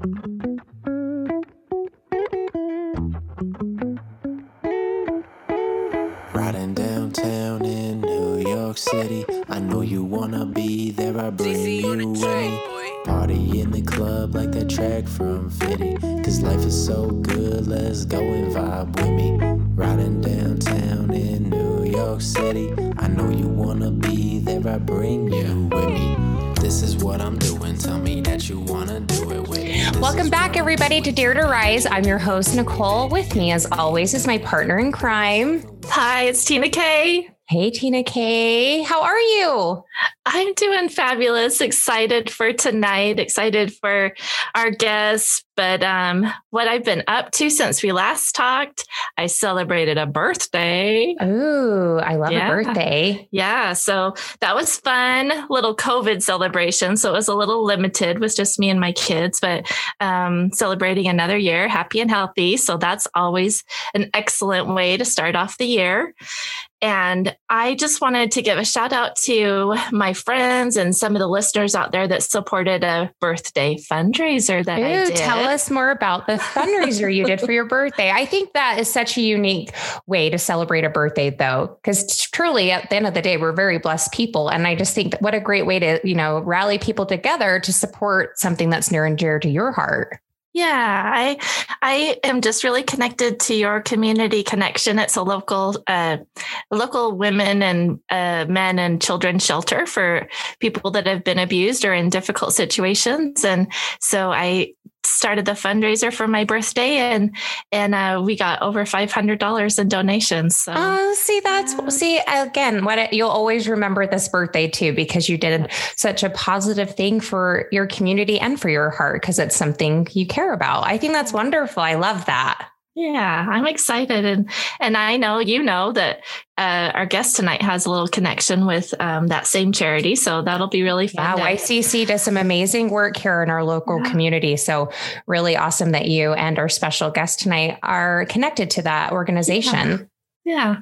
Riding downtown in New York City. I know you wanna be there, I bring you with me. Party in the club like that track from Fitty. Cause life is so good, let's go and vibe with me. Riding downtown in New York City. I know you wanna be there, I bring you with me. This is what I'm doing, tell me that you wanna do it with me. Welcome back, everybody, to Dare to Rise. I'm your host, Nicole. With me, as always, is my partner in crime. Hi, it's Tina Kay. Hey, Tina K. How are you? I'm doing fabulous. Excited for tonight. Excited for our guests. But um, what I've been up to since we last talked, I celebrated a birthday. Ooh, I love Yeah. a birthday. Yeah, so that was fun. Little COVID celebration, so it was a little limited. Was just me and my kids, but um, celebrating another year, happy and healthy. So that's always an excellent way to start off the year. And I just wanted to give a shout out to my friends and some of the listeners out there that supported a birthday fundraiser that I Ooh, did. tell us more about the fundraiser you did for your birthday. I think that is such a unique way to celebrate a birthday, though, because truly, at the end of the day, we're very blessed people, and I just think that what a great way to you know rally people together to support something that's near and dear to your heart. Yeah, I I am just really connected to your community connection. It's a local uh, local women and uh, men and children shelter for people that have been abused or in difficult situations, and so I started the fundraiser for my birthday, and and uh, we got over five hundred dollars in donations. So Oh, see, that's Yeah. see again. What it, you'll always remember this birthday too, because you did such a positive thing for your community and for your heart, because it's something you care about. I think that's wonderful. I love that. Yeah, I'm excited, and and I know you know that uh, our guest tonight has a little connection with um, that same charity, so that'll be really Yeah, fun. to- YCC does some amazing work here in our local Yeah. community. So really awesome that you and our special guest tonight are connected to that organization. Yeah.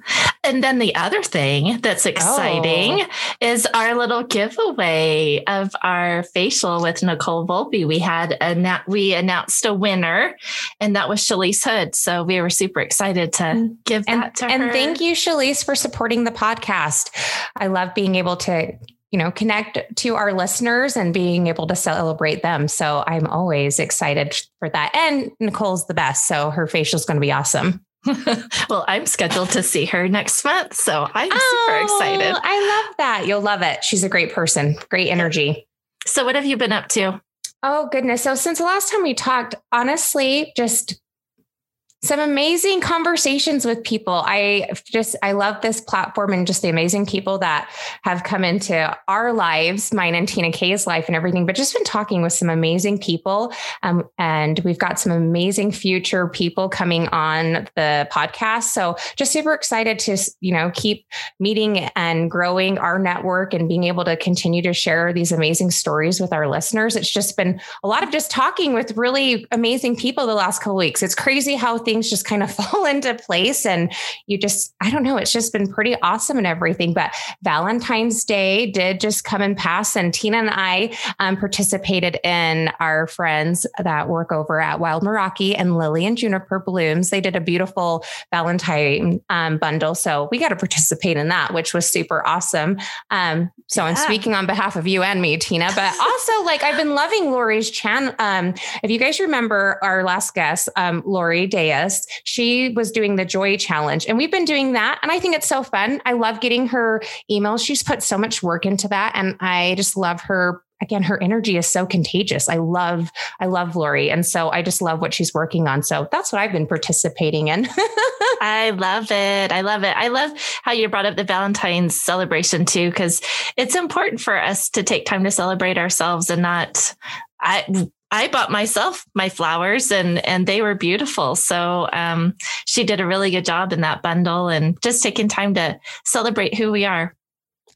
And then the other thing that's exciting oh. is our little giveaway of our facial with Nicole Volpe. We had a we announced a winner and that was Shalise Hood. So we were super excited to mm. give And, that to and her. thank you, Shalise, for supporting the podcast. I love being able to, you know, connect to our listeners and being able to celebrate them. So I'm always excited for that. And Nicole's the best. So her facial is going to be awesome. well, I'm scheduled to see her next month. So I'm super oh, excited. Oh, I love that. You'll love it. She's a great person, great energy. So what have you been up to? Oh, goodness. So, since the last time we talked, honestly, just some amazing conversations with people. I just, I love this platform and just the amazing people that have come into our lives, mine and Tina K's life and everything, but just been talking with some amazing people. Um, and we've got some amazing future people coming on the podcast. So, just super excited to, you know, keep meeting and growing our network and being able to continue to share these amazing stories with our listeners. It's just been a lot of just talking with really amazing people the last couple weeks. It's crazy how things just kind of fall into place and you just I don't know, it's just been pretty awesome and everything. But Valentine's Day did just come and pass and Tina and I um, participated in our friends that work over at Wild Meraki and Lily and Juniper Blooms. They did a beautiful Valentine um, bundle. So we got to participate in that, which was super awesome. Um, so I'm speaking on behalf of you and me, Tina, but also like I've been loving Lori's channel. Um, if you guys remember our last guest, um, Lori Deas, she was doing the Joy Challenge, and we've been doing that, and I think it's so fun. I love getting her emails. She's put so much work into that, and I just love her. Again, her energy is so contagious. I love, I love Lori, and so I just love what she's working on. So that's what I've been participating in. I love it. I love it. I love how you brought up the Valentine's celebration too, because it's important for us to take time to celebrate ourselves and not. I I bought myself my flowers and and they were beautiful. So um, she did a really good job in that bundle and just taking time to celebrate who we are.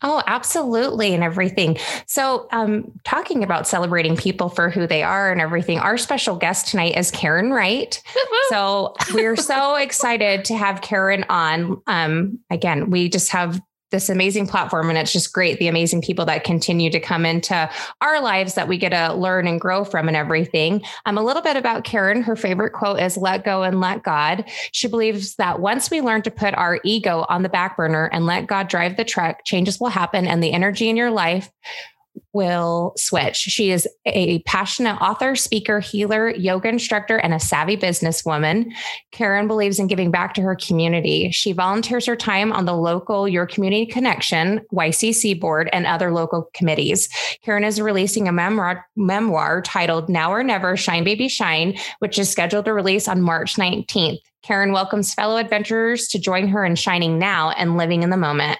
Oh, absolutely. And everything. So, um, talking about celebrating people for who they are and everything, our special guest tonight is Karen Wright. So, we're so excited to have Karen on. Um, again, we just have this amazing platform and it's just great the amazing people that continue to come into our lives that we get to learn and grow from and everything. Um, a little bit about karen. Her favorite quote is let go and let god. She believes that once we learn to put our ego on the back burner and let god drive the truck changes will happen and the energy in your life will switch. She is a passionate author, speaker, healer, yoga instructor, and a savvy businesswoman. Karen believes in giving back to her community. She volunteers her time on the local Your Community Connection, YCC board, and other local committees. Karen is releasing a memoir, memoir titled Now or Never Shine Baby Shine, which is scheduled to release on March 19th. Karen welcomes fellow adventurers to join her in shining now and living in the moment.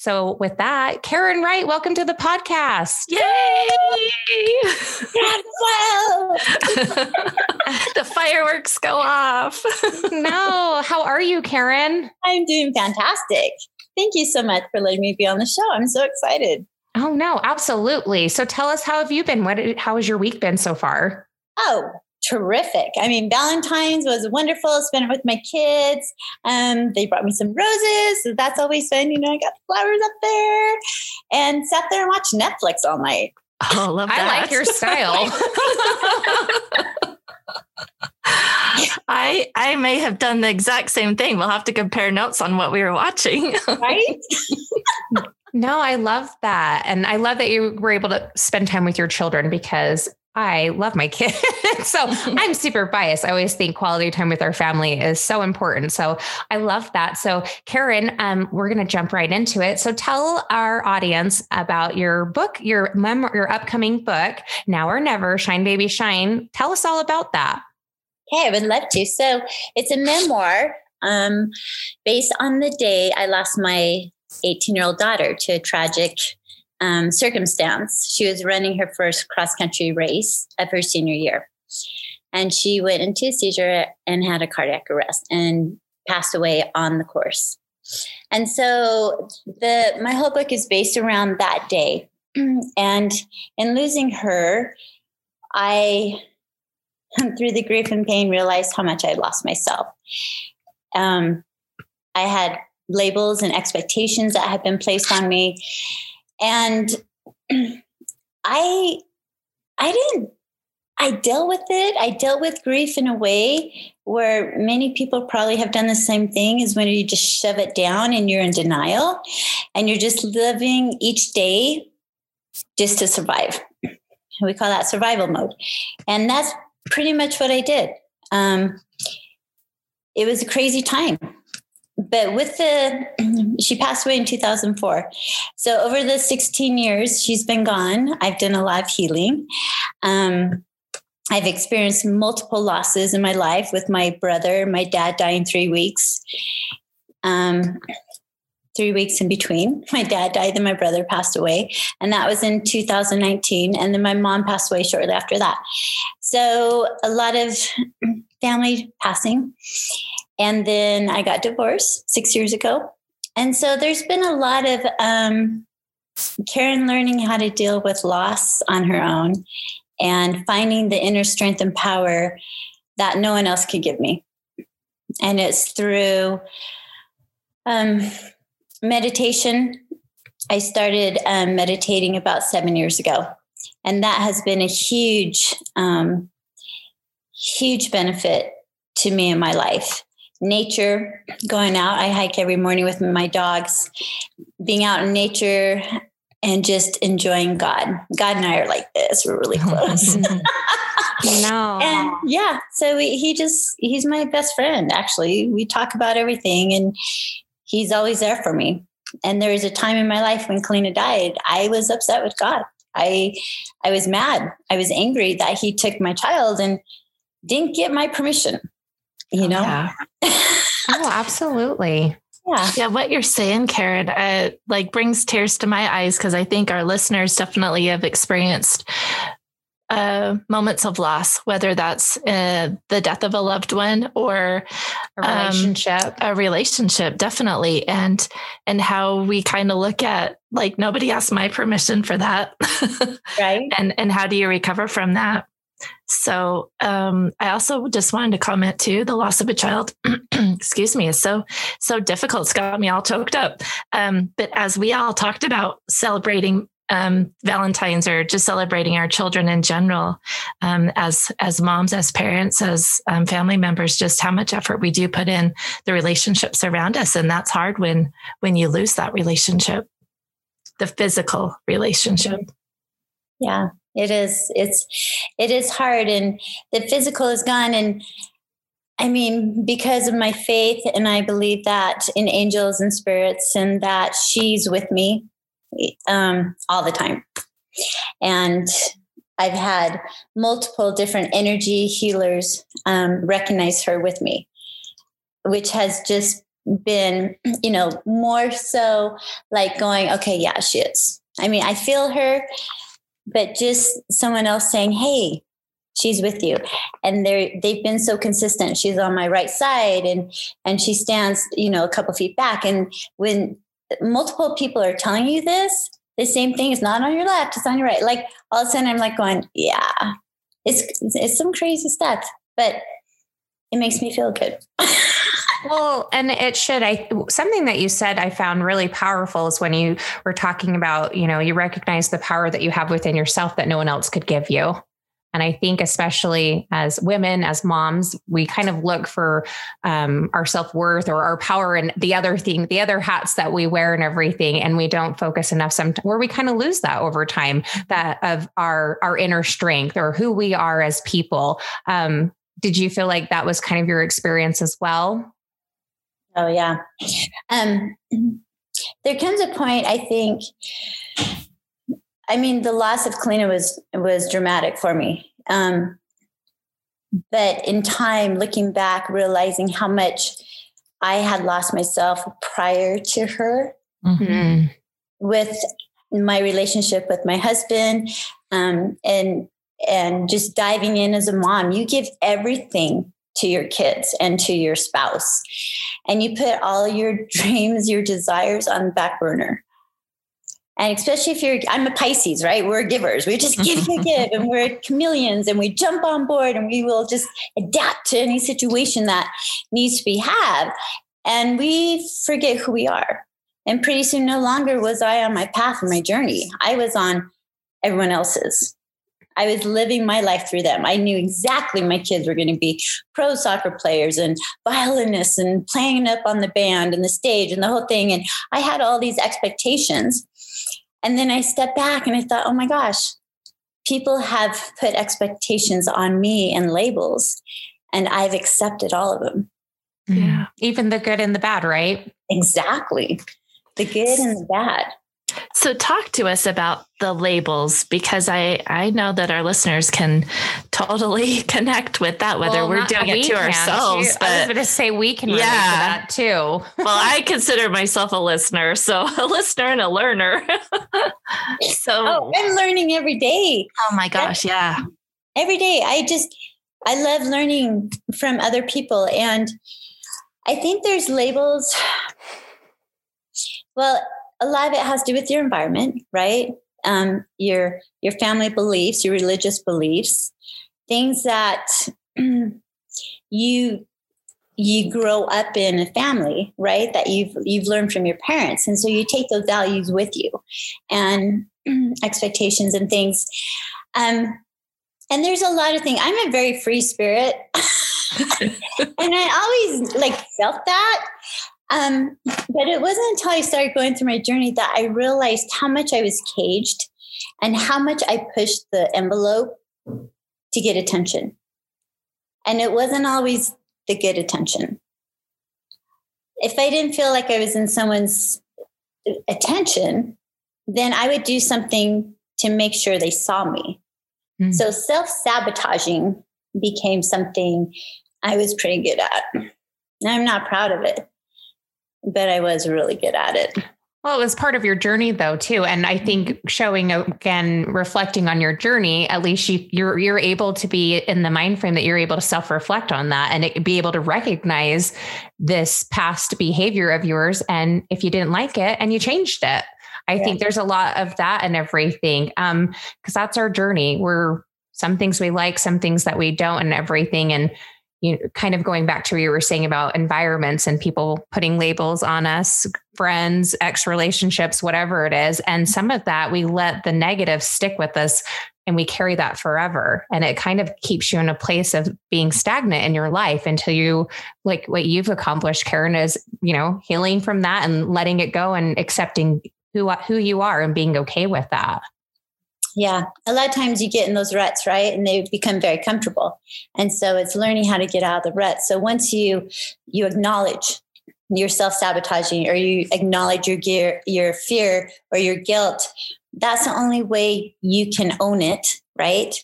So, with that, Karen Wright, welcome to the podcast. Yay! the fireworks go off. no, how are you, Karen? I'm doing fantastic. Thank you so much for letting me be on the show. I'm so excited. Oh no, absolutely. So tell us how have you been? What how has your week been so far? Oh, terrific. I mean, Valentine's was wonderful. Spent it with my kids. Um, they brought me some roses. So that's always fun. You know, I got flowers up there and sat there and watched Netflix all night. Oh, love that. I like your style. I I may have done the exact same thing. We'll have to compare notes on what we were watching. right? no, I love that. And I love that you were able to spend time with your children because I love my kids. so I'm super biased. I always think quality time with our family is so important. So I love that. So Karen, um, we're going to jump right into it. So tell our audience about your book, your mem- your upcoming book, Now or Never, Shine Baby Shine. Tell us all about that. Okay, I would love to. So it's a memoir um, based on the day I lost my 18 year old daughter to a tragic um, circumstance. She was running her first cross country race of her senior year. And she went into a seizure and had a cardiac arrest and passed away on the course. And so the my whole book is based around that day. and in losing her, I through the grief and pain realized how much I lost myself. Um, I had labels and expectations that had been placed on me and i i didn't i dealt with it. I dealt with grief in a way where many people probably have done the same thing is when you just shove it down and you're in denial and you're just living each day just to survive. We call that survival mode. And that's pretty much what i did. Um, it was a crazy time but with the she passed away in 2004 so over the 16 years she's been gone i've done a lot of healing. Um, i've experienced multiple losses in my life with my brother my dad dying three weeks. Um, three weeks in between my dad died then my brother passed away and that was in 2019 and then my mom passed away shortly after that. So a lot of family passing and then I got divorced six years ago. And so there's been a lot of um, Karen learning how to deal with loss on her own and finding the inner strength and power that no one else could give me. And it's through um, meditation. I started um, meditating about seven years ago. And that has been a huge, um, huge benefit to me in my life nature, going out. I hike every morning with my dogs, being out in nature and just enjoying God. God and I are like this. We're really close. no. And yeah, so we, he just, he's my best friend, actually. We talk about everything and he's always there for me. And there was a time in my life when Kalina died, I was upset with God. I I was mad. I was angry that he took my child and didn't get my permission you know? Yeah. oh, absolutely. Yeah. Yeah. What you're saying, Karen, uh, like brings tears to my eyes because I think our listeners definitely have experienced uh, moments of loss, whether that's uh, the death of a loved one or a relationship, um, a relationship, definitely, and and how we kind of look at like nobody asked my permission for that, right? and and how do you recover from that? So um, I also just wanted to comment too. The loss of a child, excuse me, is so so difficult. It's got me all choked up. Um, but as we all talked about celebrating um, Valentine's or just celebrating our children in general, um, as as moms, as parents, as um, family members, just how much effort we do put in the relationships around us, and that's hard when when you lose that relationship, the physical relationship. Yeah, it is. It's it is hard, and the physical is gone, and I mean, because of my faith, and I believe that in angels and spirits, and that she's with me um, all the time. And I've had multiple different energy healers um, recognize her with me, which has just been, you know, more so like going, okay, yeah, she is. I mean, I feel her, but just someone else saying, hey, she's with you and they're they've been so consistent she's on my right side and and she stands you know a couple feet back and when multiple people are telling you this, the same thing is not on your left, it's on your right. Like all of a sudden I'm like going, yeah, it's it's some crazy stuff, but it makes me feel good. well, and it should. I something that you said I found really powerful is when you were talking about, you know, you recognize the power that you have within yourself that no one else could give you. And I think, especially as women, as moms, we kind of look for um, our self worth or our power and the other thing, the other hats that we wear and everything. And we don't focus enough sometimes where we kind of lose that over time, that of our, our inner strength or who we are as people. Um, did you feel like that was kind of your experience as well? Oh, yeah. Um, there comes a point, I think, I mean, the loss of Kalina was was dramatic for me. Um, but in time, looking back, realizing how much I had lost myself prior to her, mm-hmm. with my relationship with my husband, um, and and just diving in as a mom, you give everything to your kids and to your spouse, and you put all your dreams, your desires on the back burner. And especially if you're, I'm a Pisces, right? We're givers. We just give, give, give, and we're chameleons and we jump on board and we will just adapt to any situation that needs to be had. And we forget who we are. And pretty soon, no longer was I on my path and my journey. I was on everyone else's. I was living my life through them. I knew exactly my kids were going to be pro soccer players and violinists and playing up on the band and the stage and the whole thing. And I had all these expectations. And then I stepped back and I thought, oh my gosh, people have put expectations on me and labels, and I've accepted all of them. Mm-hmm. Yeah. Even the good and the bad, right? Exactly. The good and the bad. So talk to us about the labels because I I know that our listeners can totally connect with that whether well, we're doing it to ourselves. But, I was going to say we can yeah. that too. well, I consider myself a listener, so a listener and a learner. so oh, I'm learning every day. Oh my gosh, yeah. Every day, I just I love learning from other people, and I think there's labels. Well, a lot of it has to do with your environment, right? Um, your your family beliefs, your religious beliefs, things that you you grow up in a family, right? That you've you've learned from your parents, and so you take those values with you, and expectations and things. Um, and there's a lot of things. I'm a very free spirit, and I always like felt that. Um, but it wasn't until I started going through my journey that I realized how much I was caged and how much I pushed the envelope to get attention. And it wasn't always the good attention. If I didn't feel like I was in someone's attention, then I would do something to make sure they saw me. Mm. So self sabotaging became something I was pretty good at. And I'm not proud of it but I was really good at it. Well, it was part of your journey though, too. And I think showing again, reflecting on your journey, at least you, you're, you're able to be in the mind frame that you're able to self-reflect on that and it, be able to recognize this past behavior of yours. And if you didn't like it and you changed it, I yeah. think there's a lot of that and everything. Um, cause that's our journey. We're some things we like, some things that we don't, and everything. And you know, kind of going back to what you were saying about environments and people putting labels on us, friends, ex relationships, whatever it is. And some of that we let the negative stick with us and we carry that forever. And it kind of keeps you in a place of being stagnant in your life until you, like what you've accomplished, Karen, is, you know, healing from that and letting it go and accepting who, who you are and being okay with that. Yeah. A lot of times you get in those ruts, right? And they become very comfortable. And so it's learning how to get out of the rut. So once you you acknowledge your self-sabotaging or you acknowledge your gear, your fear or your guilt, that's the only way you can own it, right?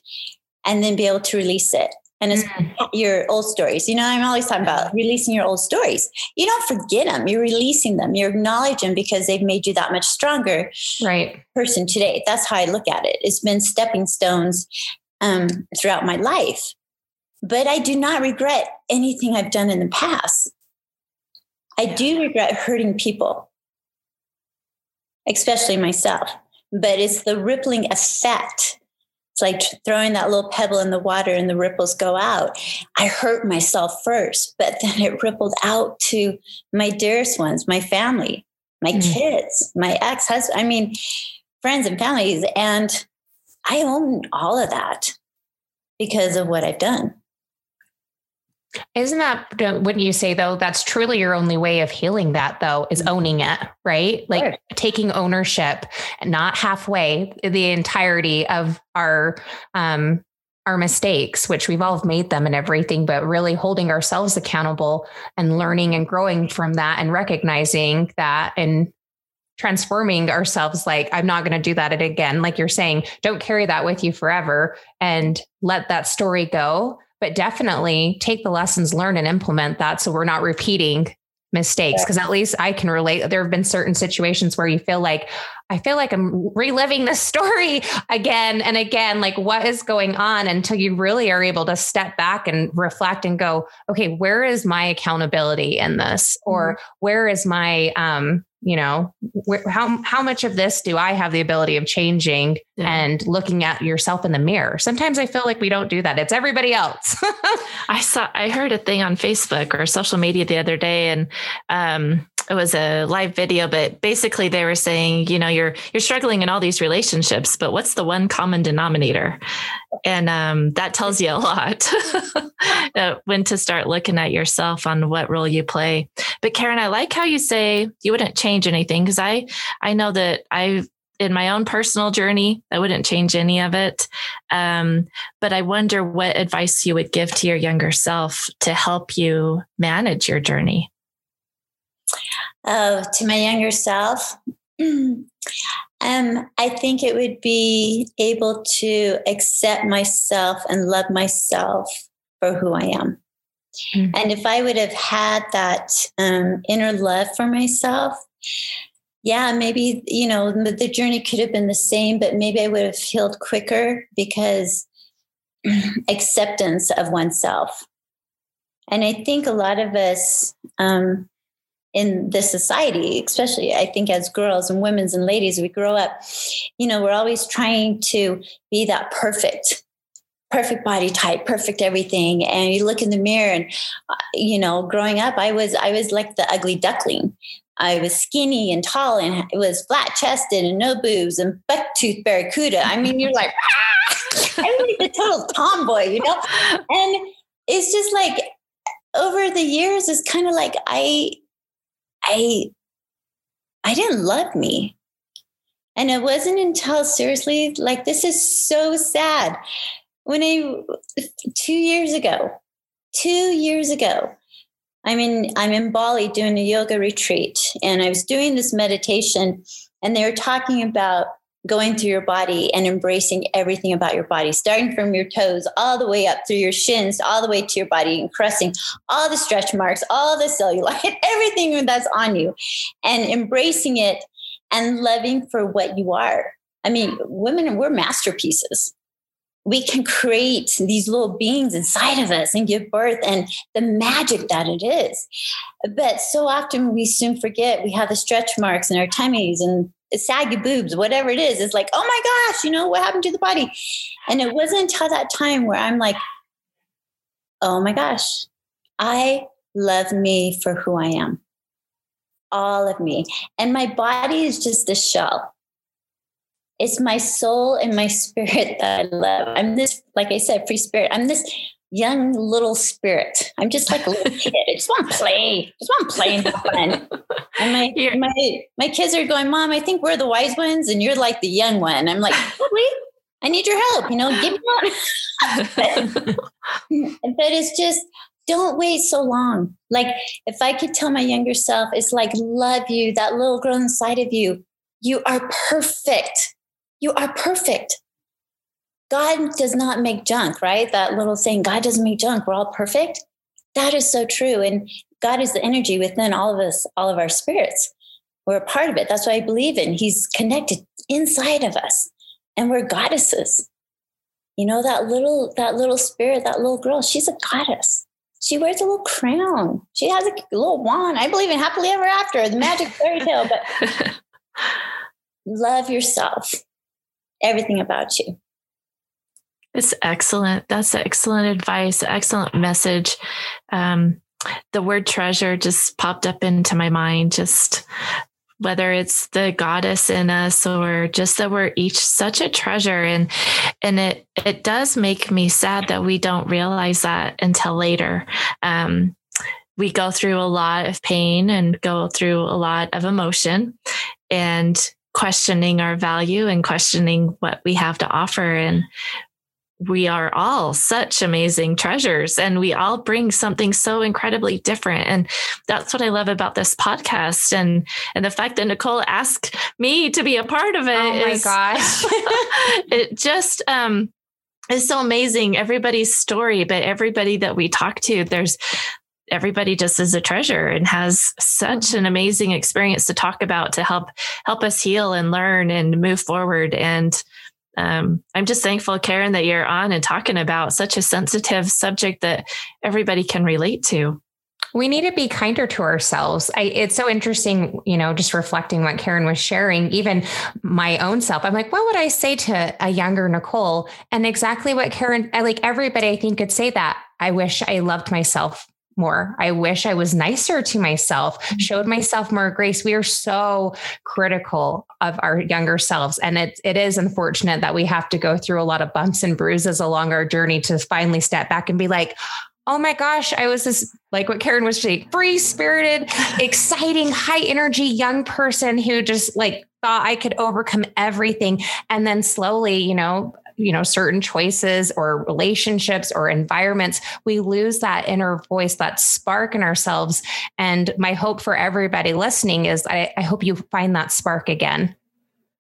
And then be able to release it and it's mm. your old stories. You know, I'm always talking about releasing your old stories. You don't forget them. You're releasing them. You acknowledge them because they've made you that much stronger, right? Person today. That's how I look at it. It's been stepping stones um, throughout my life, but I do not regret anything I've done in the past. I do regret hurting people, especially myself. But it's the rippling effect it's like throwing that little pebble in the water and the ripples go out. I hurt myself first, but then it rippled out to my dearest ones, my family, my mm. kids, my ex husband. I mean, friends and families. And I own all of that because of what I've done. Isn't that, wouldn't you say though, that's truly your only way of healing that though, is mm-hmm. owning it, right? Like sure. taking ownership, not halfway, the entirety of our, um, our mistakes, which we've all made them and everything, but really holding ourselves accountable and learning and growing from that and recognizing that and transforming ourselves like i'm not going to do that again like you're saying don't carry that with you forever and let that story go but definitely take the lessons learned and implement that so we're not repeating mistakes because at least I can relate. There have been certain situations where you feel like I feel like I'm reliving the story again and again. Like, what is going on until you really are able to step back and reflect and go, okay, where is my accountability in this? Or mm-hmm. where is my um, you know wh- how how much of this do i have the ability of changing yeah. and looking at yourself in the mirror? Sometimes i feel like we don't do that. It's everybody else. I saw i heard a thing on facebook or social media the other day and um it was a live video but basically they were saying you know you're you're struggling in all these relationships but what's the one common denominator? And um, that tells you a lot. Uh, when to start looking at yourself on what role you play. But karen i like how you say you wouldn't change anything because i i know that i in my own personal journey i wouldn't change any of it. Um, but i wonder what advice you would give to your younger self to help you manage your journey uh, to my younger self, um, I think it would be able to accept myself and love myself for who I am. Mm-hmm. And if I would have had that um, inner love for myself, yeah, maybe, you know, the journey could have been the same, but maybe I would have healed quicker because acceptance of oneself. And I think a lot of us, um, in this society, especially I think as girls and women's and ladies, we grow up, you know, we're always trying to be that perfect, perfect body type, perfect everything. And you look in the mirror and, uh, you know, growing up, I was, I was like the ugly duckling. I was skinny and tall and it was flat chested and no boobs and buck tooth barracuda. I mean, you're like, ah! I'm like the total tomboy, you know? And it's just like over the years, it's kind of like I I I didn't love me. And it wasn't until seriously, like this is so sad. When I two years ago, two years ago, I'm in I'm in Bali doing a yoga retreat, and I was doing this meditation, and they were talking about going through your body and embracing everything about your body, starting from your toes all the way up through your shins, all the way to your body, and caressing all the stretch marks, all the cellulite, everything that's on you, and embracing it and loving for what you are. I mean, women, we're masterpieces. We can create these little beings inside of us and give birth and the magic that it is. But so often we soon forget we have the stretch marks and our tummies and saggy boobs, whatever it is. It's like, oh my gosh, you know, what happened to the body? And it wasn't until that time where I'm like, oh my gosh, I love me for who I am. All of me. And my body is just a shell. It's my soul and my spirit that I love. I'm this, like I said, free spirit. I'm this young little spirit. I'm just like a little kid. I just want to play. I Just want to play and have fun. And my my my kids are going, Mom, I think we're the wise ones, and you're like the young one. I'm like, really? I need your help. You know, give me one. but, but it's just don't wait so long. Like if I could tell my younger self, it's like love you, that little girl inside of you. You are perfect. You are perfect. God does not make junk, right? That little saying, God doesn't make junk. We're all perfect. That is so true. And God is the energy within all of us, all of our spirits. We're a part of it. That's what I believe in. He's connected inside of us. And we're goddesses. You know, that little, that little spirit, that little girl, she's a goddess. She wears a little crown. She has a little wand. I believe in happily ever after, the magic fairy tale, but love yourself, everything about you. It's excellent. That's excellent advice, excellent message. Um, the word treasure just popped up into my mind, just whether it's the goddess in us or just that we're each such a treasure and and it it does make me sad that we don't realize that until later um, we go through a lot of pain and go through a lot of emotion and questioning our value and questioning what we have to offer and we are all such amazing treasures and we all bring something so incredibly different and that's what i love about this podcast and and the fact that nicole asked me to be a part of it oh my is, gosh. it just um is so amazing everybody's story but everybody that we talk to there's everybody just is a treasure and has such an amazing experience to talk about to help help us heal and learn and move forward and um, I'm just thankful, Karen, that you're on and talking about such a sensitive subject that everybody can relate to. We need to be kinder to ourselves. I, it's so interesting, you know, just reflecting what Karen was sharing, even my own self. I'm like, what would I say to a younger Nicole? And exactly what Karen, I like everybody, I think could say that. I wish I loved myself more. I wish I was nicer to myself, mm-hmm. showed myself more grace. We are so critical of our younger selves. And it, it is unfortunate that we have to go through a lot of bumps and bruises along our journey to finally step back and be like, oh my gosh, I was this, like what Karen was saying, free spirited, exciting, high energy young person who just like thought I could overcome everything. And then slowly, you know, you know certain choices or relationships or environments we lose that inner voice that spark in ourselves. And my hope for everybody listening is i, I hope you find that spark again.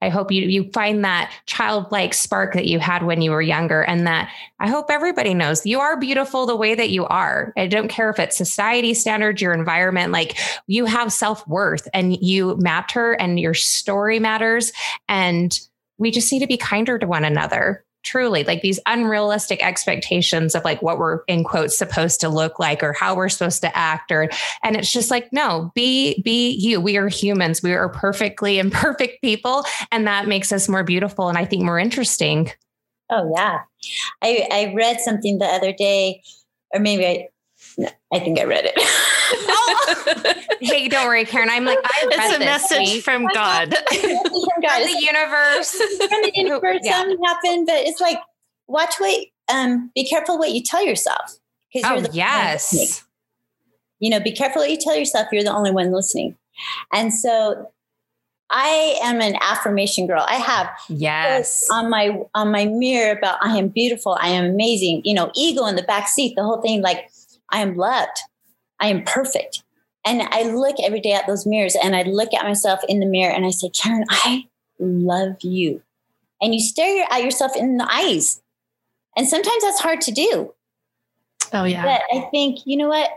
I hope you you find that childlike spark that you had when you were younger and that I hope everybody knows you are beautiful the way that you are. I don't care if it's society standards, your environment, like you have self-worth and you matter and your story matters. And we just need to be kinder to one another truly like these unrealistic expectations of like what we're in quotes supposed to look like or how we're supposed to act or and it's just like no be be you. We are humans. We are perfectly imperfect people and that makes us more beautiful and i think more interesting. Oh yeah. I i read something the other day or maybe i I think I read it. oh. Hey, don't worry, Karen. I'm like, I it's a message week. from God. from God. From the universe. From the universe. yeah. Something happened, but it's like, watch what, um, be careful what you tell yourself. Because oh, yes. You know, be careful what you tell yourself. You're the only one listening. And so I am an affirmation girl. I have yes on my on my mirror about I am beautiful, I am amazing. You know, ego in the back seat, the whole thing. Like I am loved. I am perfect. And I look every day at those mirrors and I look at myself in the mirror and I say, Karen, I love you. And you stare at yourself in the eyes. And sometimes that's hard to do. Oh, yeah. But I think, you know what?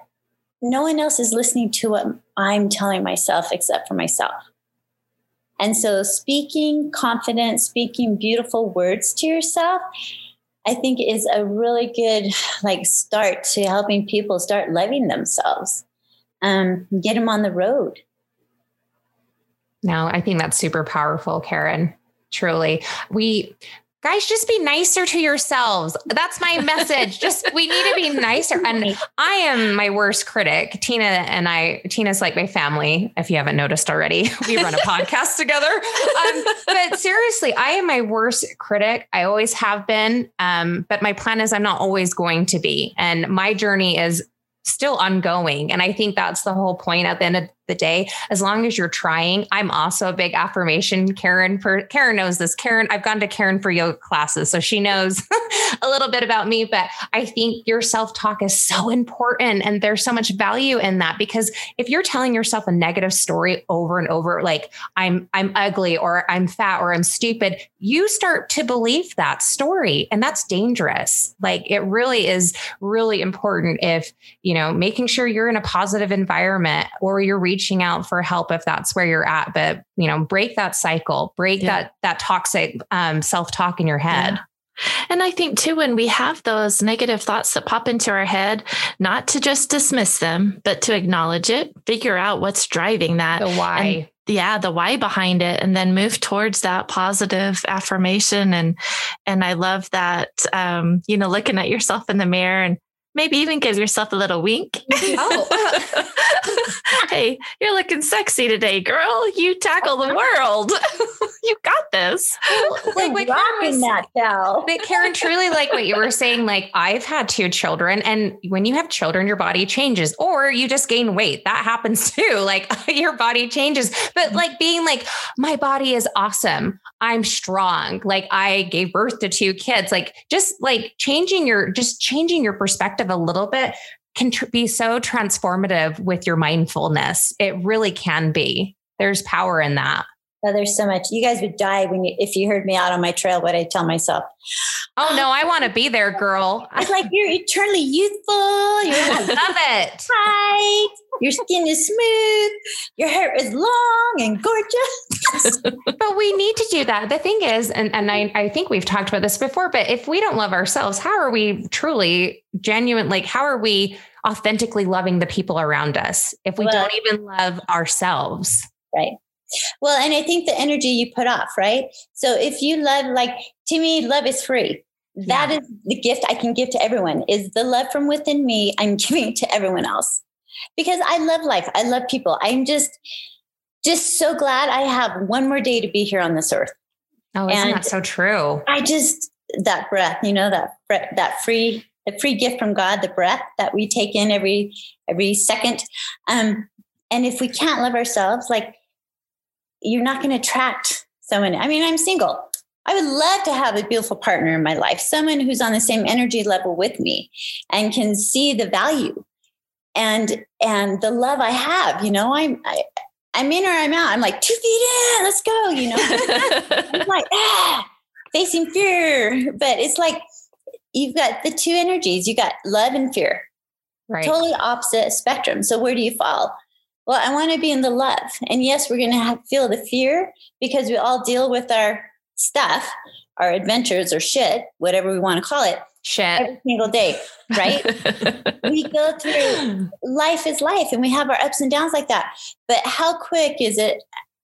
No one else is listening to what I'm telling myself except for myself. And so speaking confident, speaking beautiful words to yourself I think is a really good like start to helping people start loving themselves. Um, get them on the road. No, I think that's super powerful, Karen. Truly. We guys just be nicer to yourselves. That's my message. Just we need to be nicer. And i am my worst critic. Tina and i tina's like my family if you haven't noticed already. We run a podcast together. Um, but seriously i am my worst critic. I always have been. Um, but my plan is i'm not always going to be. And my journey is still ongoing. And i think that's the whole point at the end of the day. As long as you're trying i'm also a big affirmation karen for karen knows this. Karen i've gone to karen for yoga classes so she knows a little bit about me but i think your self-talk is so important and there's so much value in that because if you're telling yourself a negative story over and over like i'm i'm ugly or i'm fat or i'm stupid you start to believe that story and that's dangerous. Like it really is really important if you know making sure you're in a positive environment or you're reaching reaching out for help if that's where you're at but you know break that cycle break yeah. that that toxic um, self-talk in your head yeah. And I think too, when we have those negative thoughts that pop into our head, not to just dismiss them, but to acknowledge it, figure out what's driving that. The why. And, yeah, the why behind it, and then move towards that positive affirmation. And and I love that um, you know, looking at yourself in the mirror and maybe even give yourself a little wink. Oh. hey, you're looking sexy today, girl. You tackle the world. you got this. like what Karen that Cal. But Karen, truly like what you were saying, like I've had two children, and when you have children, your body changes, or you just gain weight. That happens too. Like your body changes. But mm-hmm. like being like, my body is awesome. I'm strong. Like I gave birth to two kids. Like just like changing your just changing your perspective a little bit can tr- be so transformative with your mindfulness. It really can be. There's power in that. Oh, there's so much. You guys would die when you if you heard me out on my trail. What I tell myself. Oh no, I want to be there, girl. I was like, you're eternally youthful. You're I love it. Tight. Your skin is smooth. Your hair is long and gorgeous. but we need to do that. The thing is, and, and I, I think we've talked about this before, but if we don't love ourselves, how are we truly genuine? Like, how are we authentically loving the people around us if we well, don't even love ourselves? Right. Well, and I think the energy you put off, right? So if you love, like to me, love is free. That yeah. is the gift I can give to everyone is the love from within me. I'm giving to everyone else because I love life. I love people. I'm just, just so glad I have one more day to be here on this earth. Oh, isn't and that so true? I just, that breath, you know, that, that free, the free gift from God, the breath that we take in every, every second. Um, and if we can't love ourselves, like you're not going to attract someone. I mean, I'm single. I would love to have a beautiful partner in my life, someone who's on the same energy level with me and can see the value and and the love I have. You know, I'm I, I'm in or I'm out. I'm like two feet in. Let's go. You know, I'm like ah, facing fear, but it's like you've got the two energies. You got love and fear, right? Totally opposite spectrum. So where do you fall? Well, I want to be in the love. And yes, we're going to have, feel the fear because we all deal with our stuff, our adventures or shit, whatever we want to call it. Shit. Every single day, right? we go through life is life and we have our ups and downs like that. But how quick is it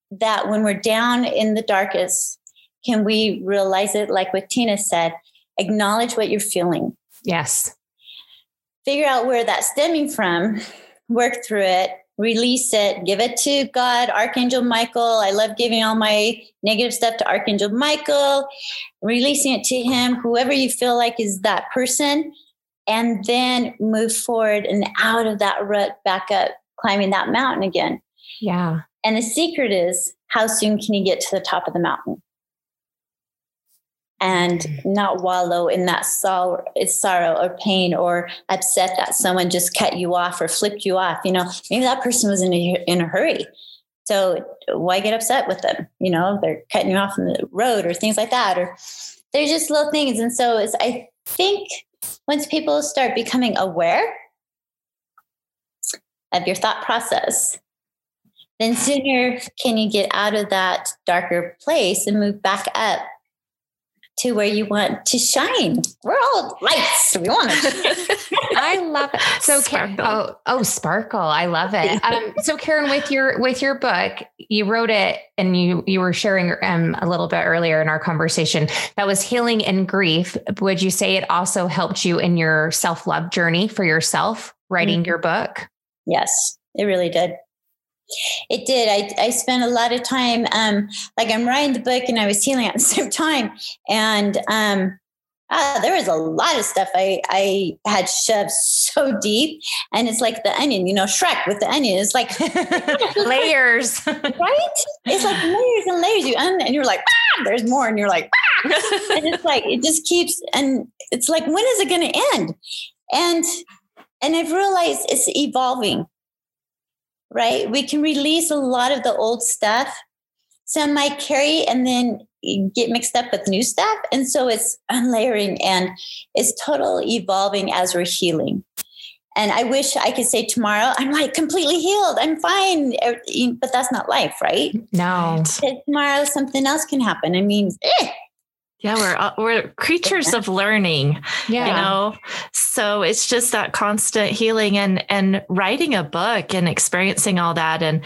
that when we're down in the darkest, can we realize it like what Tina said? Acknowledge what you're feeling. Yes. Figure out where that's stemming from, work through it, release it, give it to God, Archangel Michael. I love giving all my negative stuff to Archangel Michael, releasing it to him, whoever you feel like is that person, and then move forward and out of that rut, back up, climbing that mountain again. Yeah. And the secret is how soon can you get to the top of the mountain? And mm. not wallow in that sorrow, sorrow or pain or upset that someone just cut you off or flipped you off. You know, maybe that person was in a, in a hurry. So why get upset with them? You know, they're cutting you off on the road or things like that, or they're just little things. And so it's, I think once people start becoming aware of your thought process, then sooner can you get out of that darker place and move back up to where you want to shine. We're all lights. We want to. I love it. So Karen, oh, oh, sparkle. I love it. Um, so Karen, with your with your book, you wrote it and you you were sharing um, a little bit earlier in our conversation that was healing and grief. Would you say it also helped you in your self-love journey for yourself writing mm-hmm. your book? Yes, it really did. It did. I, I spent a lot of time, um, like I'm writing the book and I was healing at the same time. And um, uh, there was a lot of stuff I, I had shoved so deep. And it's like the onion, you know, Shrek with the onion. It's like layers, right? It's like layers and layers. You un- and you're like, ah, there's more. And you're like, ah. and it's like, it just keeps, and it's like, when is it going to end? And, and I've realized it's evolving right? We can release a lot of the old stuff. Some might carry and then get mixed up with new stuff. And so it's unlayering and it's total evolving as we're healing. And I wish I could say tomorrow, I'm like completely healed. I'm fine. But that's not life, right? No. Tomorrow, something else can happen. I mean, eh, yeah, we're uh, we're creatures of learning. Yeah. You know. So it's just that constant healing and and writing a book and experiencing all that and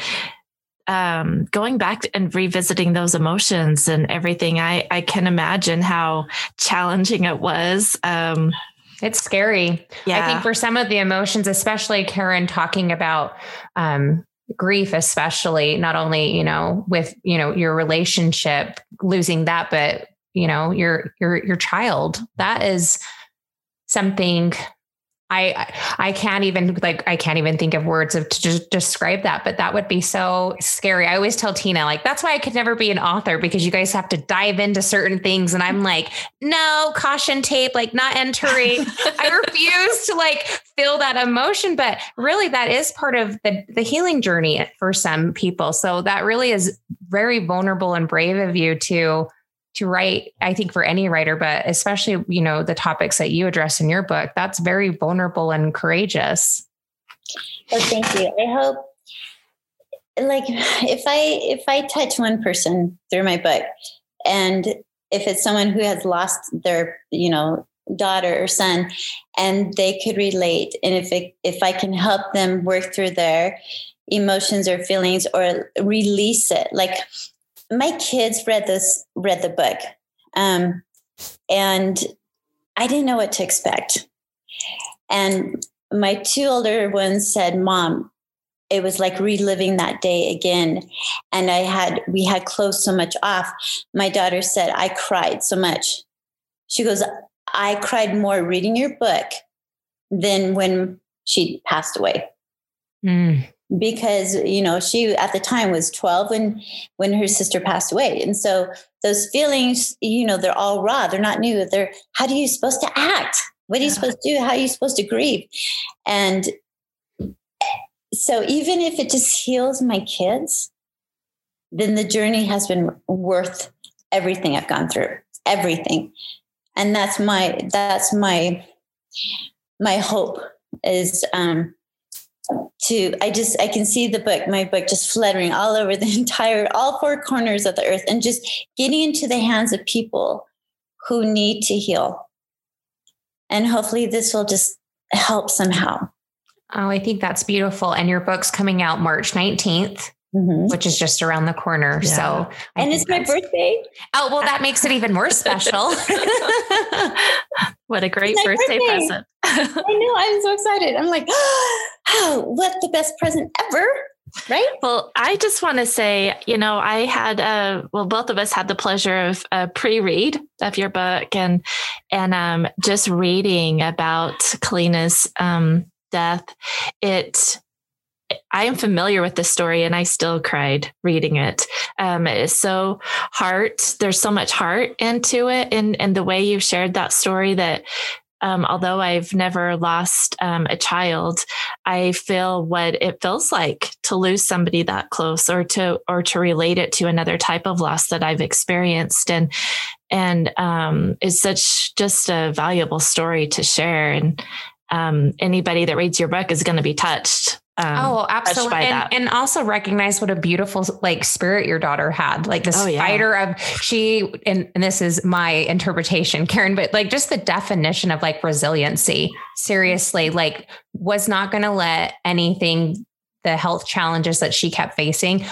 um, going back and revisiting those emotions and everything. I I can imagine how challenging it was. Um, it's scary. Yeah. I think for some of the emotions, especially Karen talking about um, grief especially not only you know with you know your relationship losing that but you know your your your child that is something I I can't even like I can't even think of words of to just describe that, but that would be so scary. I always tell Tina like that's why I could never be an author because you guys have to dive into certain things, and I'm like, no caution tape, like not entering. I refuse to like feel that emotion, but really that is part of the the healing journey for some people. So that really is very vulnerable and brave of you to to write i think for any writer but especially you know the topics that you address in your book that's very vulnerable and courageous. Well thank you. I hope like if i if i touch one person through my book and if it's someone who has lost their you know daughter or son and they could relate and if it, if i can help them work through their emotions or feelings or release it like my kids read this read the book um, and i didn't know what to expect. And my two older ones said mom it was like reliving that day again. And i had we had closed so much off. My daughter said i cried so much. She goes i cried more reading your book than when she passed away. Mm because you know she at the time was 12 when when her sister passed away. And so those feelings you know they're all raw. They're not new. They're how do you supposed to act? What are you supposed to do? How are you supposed to grieve? And so even if it just heals my kids then the journey has been worth everything i've gone through everything. And that's my that's my my hope is um to i just i can see the book my book just fluttering all over the entire all four corners of the earth and just getting into the hands of people who need to heal and hopefully this will just help somehow oh i think that's beautiful and your book's coming out march 19th Mm-hmm. which is just around the corner. Yeah. So, I and it's my birthday. Oh, well, that makes it even more special. what a great birthday, birthday, present. I know. I'm so excited. I'm like, oh, what the best present ever. Right. Well, I just want to say, you know, I had, uh, well, both of us had the pleasure of a pre-read of your book and, and, um, just reading about Kalina's, um, death. It, I am familiar with this story and I still cried reading it. Um, it is so heart, there's so much heart into it and, and the way you shared that story that um, although I've never lost um, a child, I feel what it feels like to lose somebody that close, or to or to relate it to another type of loss that I've experienced, and and um, it's such just a valuable story to share. And um, anybody that reads your book is going to be touched Um, oh, absolutely. And, and also recognize what a beautiful like spirit your daughter had. Like this Oh, yeah. fighter of she and, and this is my interpretation, Karen, but like just the definition of like resiliency. Seriously, like was not gonna let anything the health challenges that she kept facing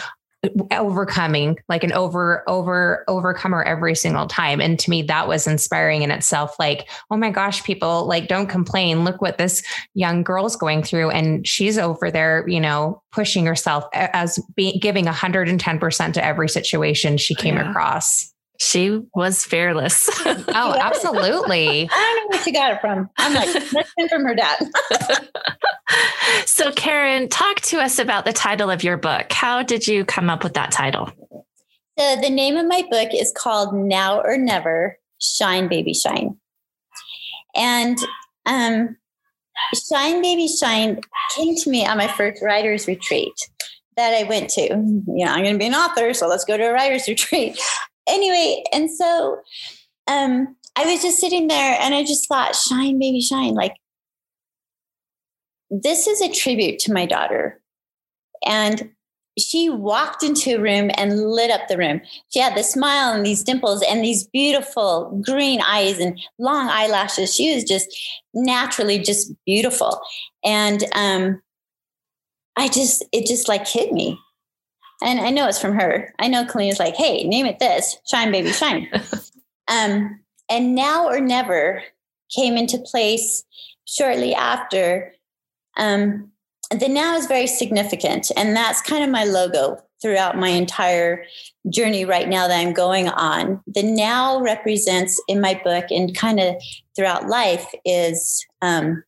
overcoming like an over over overcomer every single time. And to me that was inspiring in itself. Like oh my gosh people like don't complain. Look what this young girl's going through. And she's over there you know pushing herself as be, giving 110% to every situation she oh, came Yeah. across she was fearless. oh absolutely I don't know where she got it from. I'm like, that's been from her dad. so, Karen, talk to us about the title of your book. How did you come up with that title? So the name of my book is called Now or Never Shine Baby Shine. And um, Shine Baby Shine came to me on my first writer's retreat that I went to. You know, I'm going to be an author, so let's go to a writer's retreat. Anyway, and so um, I was just sitting there and I just thought, Shine Baby Shine. Like, this is a tribute to my daughter. And she walked into a room and lit up the room. She had the smile and these dimples and these beautiful green eyes and long eyelashes. She was just naturally just beautiful. And um, I just, it just like hit me. And I know it's from her. I know Kalena's like, hey, name it this Shine Baby Shine. um, and now or never came into place shortly after. Um, the now is very significant and that's kind of my logo throughout my entire journey right now that i'm going on the now represents in my book and kind of throughout life is um,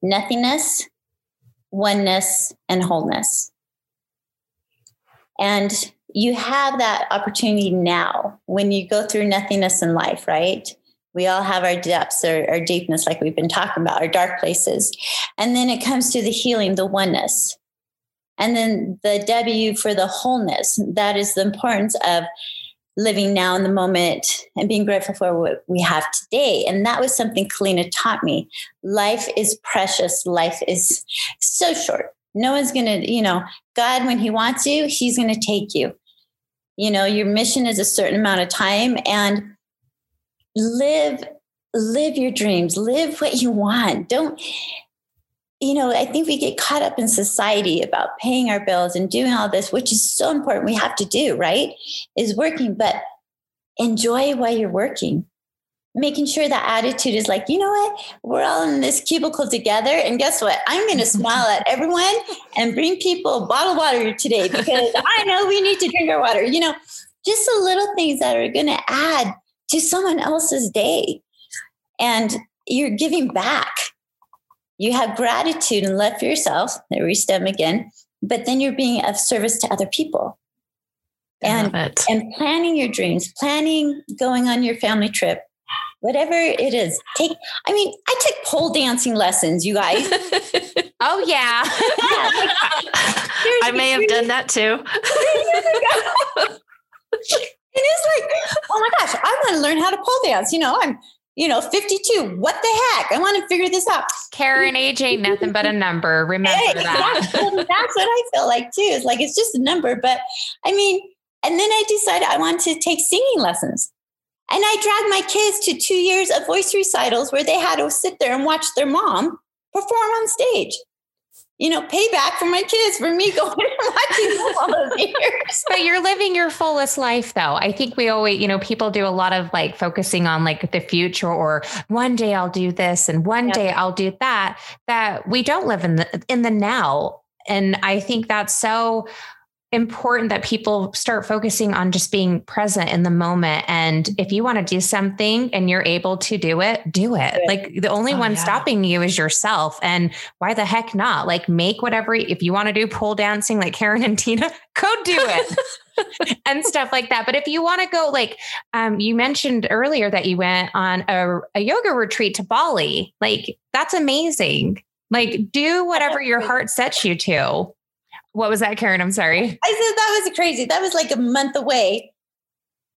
nothingness oneness and wholeness and you have that opportunity now when you go through nothingness in life right we all have our depths or our deepness like we've been talking about our dark places and then it comes to the healing, the oneness. And then the W for the wholeness. That is the importance of living now in the moment and being grateful for what we have today. And that was something Kalina taught me. Life is precious. Life is so short. No one's going to, you know, God, when He wants you, He's going to take you. You know, your mission is a certain amount of time and live live your dreams live what you want don't you know, I think we get caught up in society about paying our bills and doing all this, which is so important. We have to do, right? Is working, but enjoy while you're working. Making sure that attitude is like, you know what? We're all in this cubicle together. And guess what? I'm going to smile at everyone and bring people a bottle of water today because I know we need to drink our water. You know, just the little things that are going to add to someone else's day. And you're giving back you have gratitude and love for yourself. There we stem again. But then you're being of service to other people. And and planning your dreams, planning going on your family trip, whatever it is. Take I mean, I took pole dancing lessons, you guys. oh yeah I may have done that too. And it's like, oh my gosh, I want to learn how to pole dance. You know, I'm, you know, 52. What the heck? I want to figure this out. karen age ain't nothing but a number remember Hey, that That's, that's what I feel like too. It's like it's just a number. But I mean, and then I decided I want to take singing lessons. And I dragged my kids to two years of voice recitals where they had to sit there and watch their mom perform on stage. You know, payback for my kids for me going and watching all those years. but you're living your fullest life though i think we always you know people do a lot of like focusing on like the future or one day i'll do this and one Yeah. day i'll do that that we don't live in the in the now and i think that's so important that people start focusing on just being present in the moment and if you want to do something and you're able to do it do it like the only Oh, one yeah. stopping you is yourself and why the heck not like make whatever if you want to do pole dancing like karen and tina go do it and stuff like that. But if you want to go, like um, you mentioned earlier that you went on a, a yoga retreat to Bali, like that's amazing. Like do whatever your heart sets you to. What was that, Karen? I'm sorry. I said that was crazy. That was like a month away.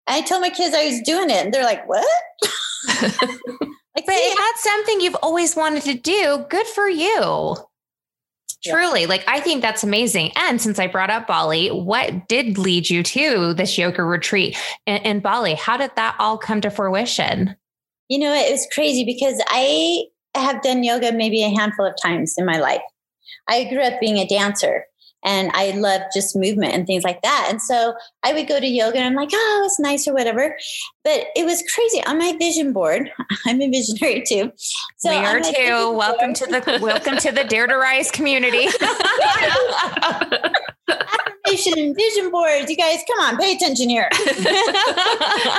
I told my kids I was doing it, and they're like, "What?" like, But see, if that's something you've always wanted to do, good for you. Truly, like I think that's amazing. And since I brought up Bali, what did lead you to this yoga retreat in, in Bali? How did that all come to fruition? You know, it was crazy because I have done yoga maybe a handful of times in my life. I grew up being a dancer and I love just movement and things like that. And so I would go to yoga and I'm like, oh, it's nice or whatever. But it was crazy on my vision board. I'm a visionary too. So we are too. Welcome board, to the welcome to the Dare to Rise community. Affirmation vision boards. You guys, come on, pay attention here.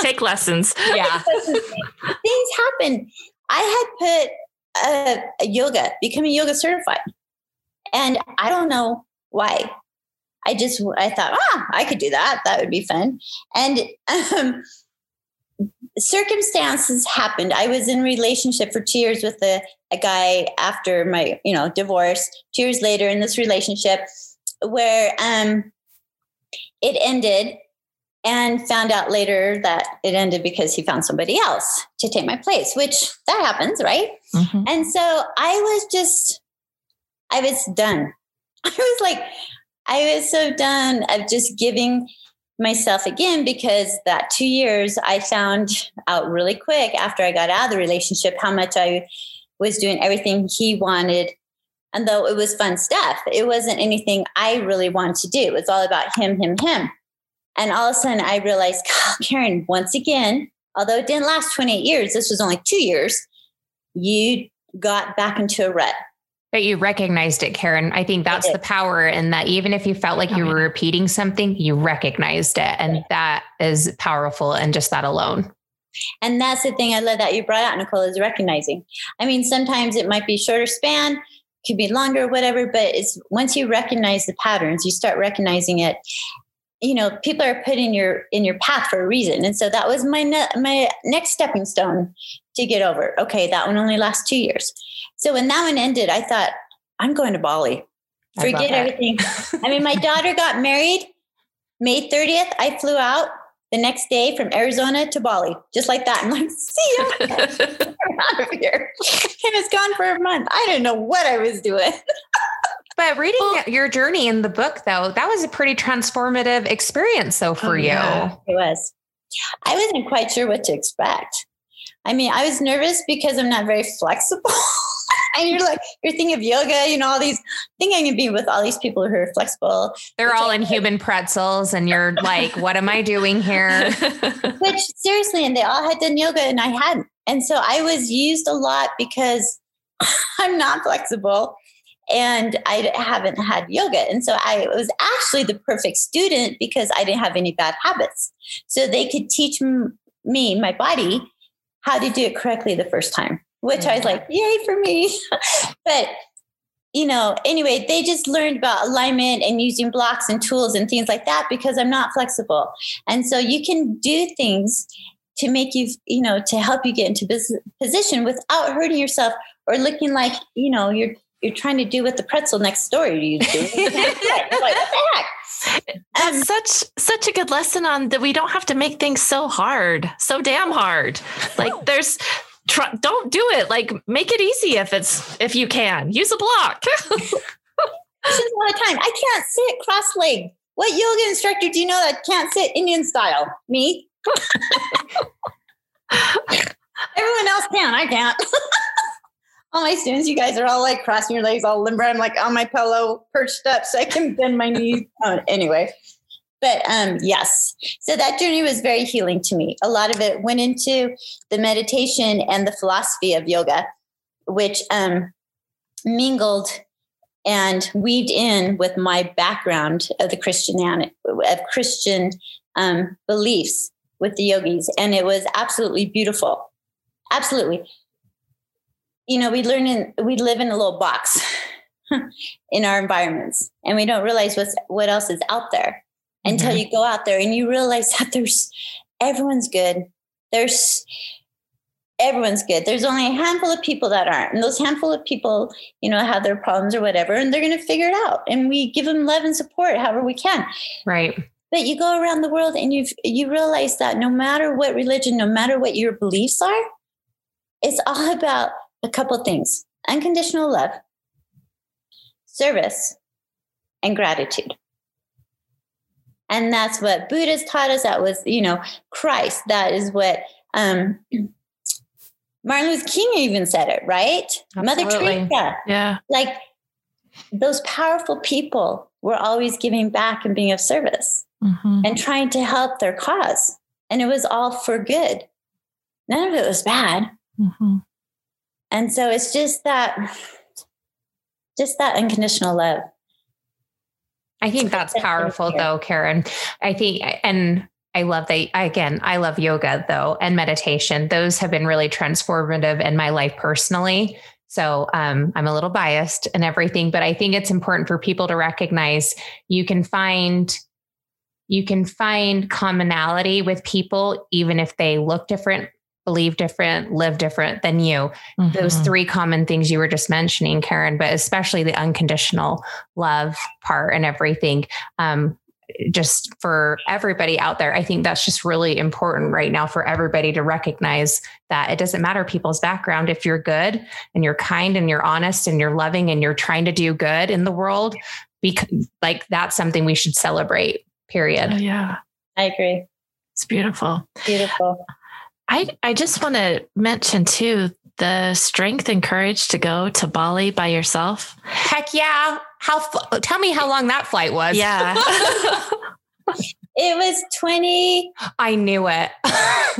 Take lessons. Yeah. Things happen. I had put a, a yoga, becoming yoga certified. And I don't know why? I just i thought ah i could do that. That would be fun. And um, circumstances happened. I was in relationship for two years with a, a guy after my you know divorce two years later in this relationship where um it ended and found out later that it ended because he found somebody else to take my place which that happens right? Mm-hmm. and so i was just i was done I was like, I was so done of just giving myself again because that two years I found out really quick after I got out of the relationship how much I was doing everything he wanted. And though it was fun stuff, it wasn't anything I really wanted to do. It was all about him, him, him. And all of a sudden I realized, Karen, once again, although it didn't last 28 years, this was only two years, you got back into a rut. But you recognized it, Karen. I think that's the power in that even if you felt like you were repeating something, you recognized it. And that is powerful and just that alone. And that's the thing I love that you brought out, Nicole, is recognizing. I mean, sometimes it might be shorter span, could be longer, whatever, but it's once you recognize the patterns, you start recognizing it. You know, people are put in your in your path for a reason, and so that was my ne- my next stepping stone to get over. Okay, that one only lasts two years. So when that one ended, I thought, I'm going to Bali. Forget everything. I mean, my daughter got married May 30th. I flew out the next day from Arizona to Bali, just like that. I'm like, see you out of here. And it's gone for a month. I didn't know what I was doing. But reading well, your journey in the book, though, that was a pretty transformative experience, though, for oh, you. Yeah, it was. I wasn't quite sure what to expect. I mean, I was nervous because I'm not very flexible. and you're like, you're thinking of yoga, you know, all these thinking to be with all these people who are flexible. They're all I, in human pretzels, and you're like, what am I doing here? Which seriously, and they all had done yoga and I hadn't. And so I was used a lot because I'm not flexible and I haven't had yoga. And so I was actually the perfect student because I didn't have any bad habits. So they could teach m- me, my body, how to do it correctly the first time, which I was like, yay for me. but you know, anyway, they just learned about alignment and using blocks and tools and things like that because I'm not flexible. And so you can do things to make you, you know, to help you get into position without hurting yourself or looking like, you know, you're you're trying to do what the pretzel next door you do. like, what the heck? That's um, such such a good lesson on that we don't have to make things so hard, so damn hard. Like there's try, don't do it. Like make it easy if it's if you can. Use a block. This is all the time. I can't sit cross-legged. What yoga instructor do you know that can't sit Indian style? Me. Everyone else can. I can't all my students, you guys are all like crossing your legs, all limber. I'm like on my pillow, perched up so I can bend my knees. Oh, anyway, but um, yes, so that journey was very healing to me. A lot of it went into the meditation and the philosophy of yoga, which um, mingled and weaved in with my background of the Christian of Christian um, beliefs with the yogis, and it was absolutely beautiful. Absolutely you know, we learn in, we live in a little box in our environments and we don't realize what's, what else is out there until mm-hmm. you go out there and you realize that there's, everyone's good. There's, everyone's good. There's only a handful of people that aren't. And those handful of people, you know, have their problems or whatever, and they're going to figure it out. And we give them love and support however we can. Right. But you go around the world and you you realize that no matter what religion, no matter what your beliefs are, it's all about a couple things unconditional love, service, and gratitude. And that's what Buddha's taught us. That was, you know, Christ. That is what um, Martin Luther King even said it, right? Absolutely. Mother Teresa. Yeah. Like those powerful people were always giving back and being of service Mhm. and trying to help their cause. And it was all for good. None of it was bad. Mhm. And so it's just that, just that unconditional love. I think that's powerful though, Karen. I think, and I love that. Again, I love yoga though, and meditation. Those have been really transformative in my life personally. So um, I'm a little biased and everything, but I think it's important for people to recognize you can find you can find commonality with people even if they look different, believe different, live different than you those Mhm. three common things you were just mentioning, Karen, but especially the unconditional love part and everything. Um, just for everybody out there, I think that's just really important right now for everybody to recognize that it doesn't matter people's background. If you're good and you're kind and you're honest and you're loving and you're trying to do good in the world, because like that's something we should celebrate. Oh, Period. yeah. I agree. It's beautiful. Beautiful. I, I just want to mention too the strength and courage to go to Bali by yourself. Heck yeah! How? Tell me how long that flight was. Yeah. It was 20, I knew it.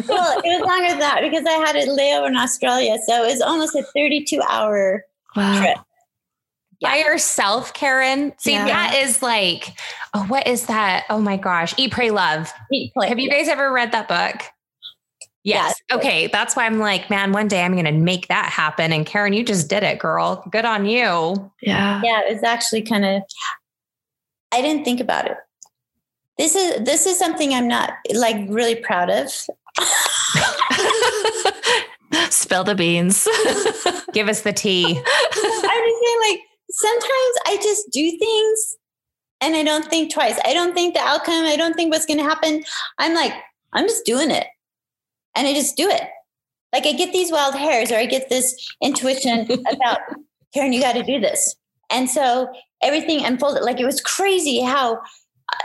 well, it was longer than that because I had a layover in Australia. So it was almost a 32 hour wow. trip. by yourself, Karen. See, Yeah. that is like, oh, what is that? Oh my gosh. Eat, pray, love. Eat, play. Have you guys ever read that book? Yes. Yes. Okay. That's why I'm like, man, one day I'm going to make that happen. And Karen, you just did it, girl. Good on you. Yeah. Yeah, It's actually kind of, I didn't think about it. This is this is something I'm not like really proud of. Spill the beans. Give us the tea. I'm just saying, like, sometimes I just do things and I don't think twice. I don't think the outcome. I don't think what's going to happen. I'm like, I'm just doing it. And I just do it. Like, I get these wild hairs or I get this intuition about, Karen, you got to do this. And so everything unfolded. Like, it was crazy how uh,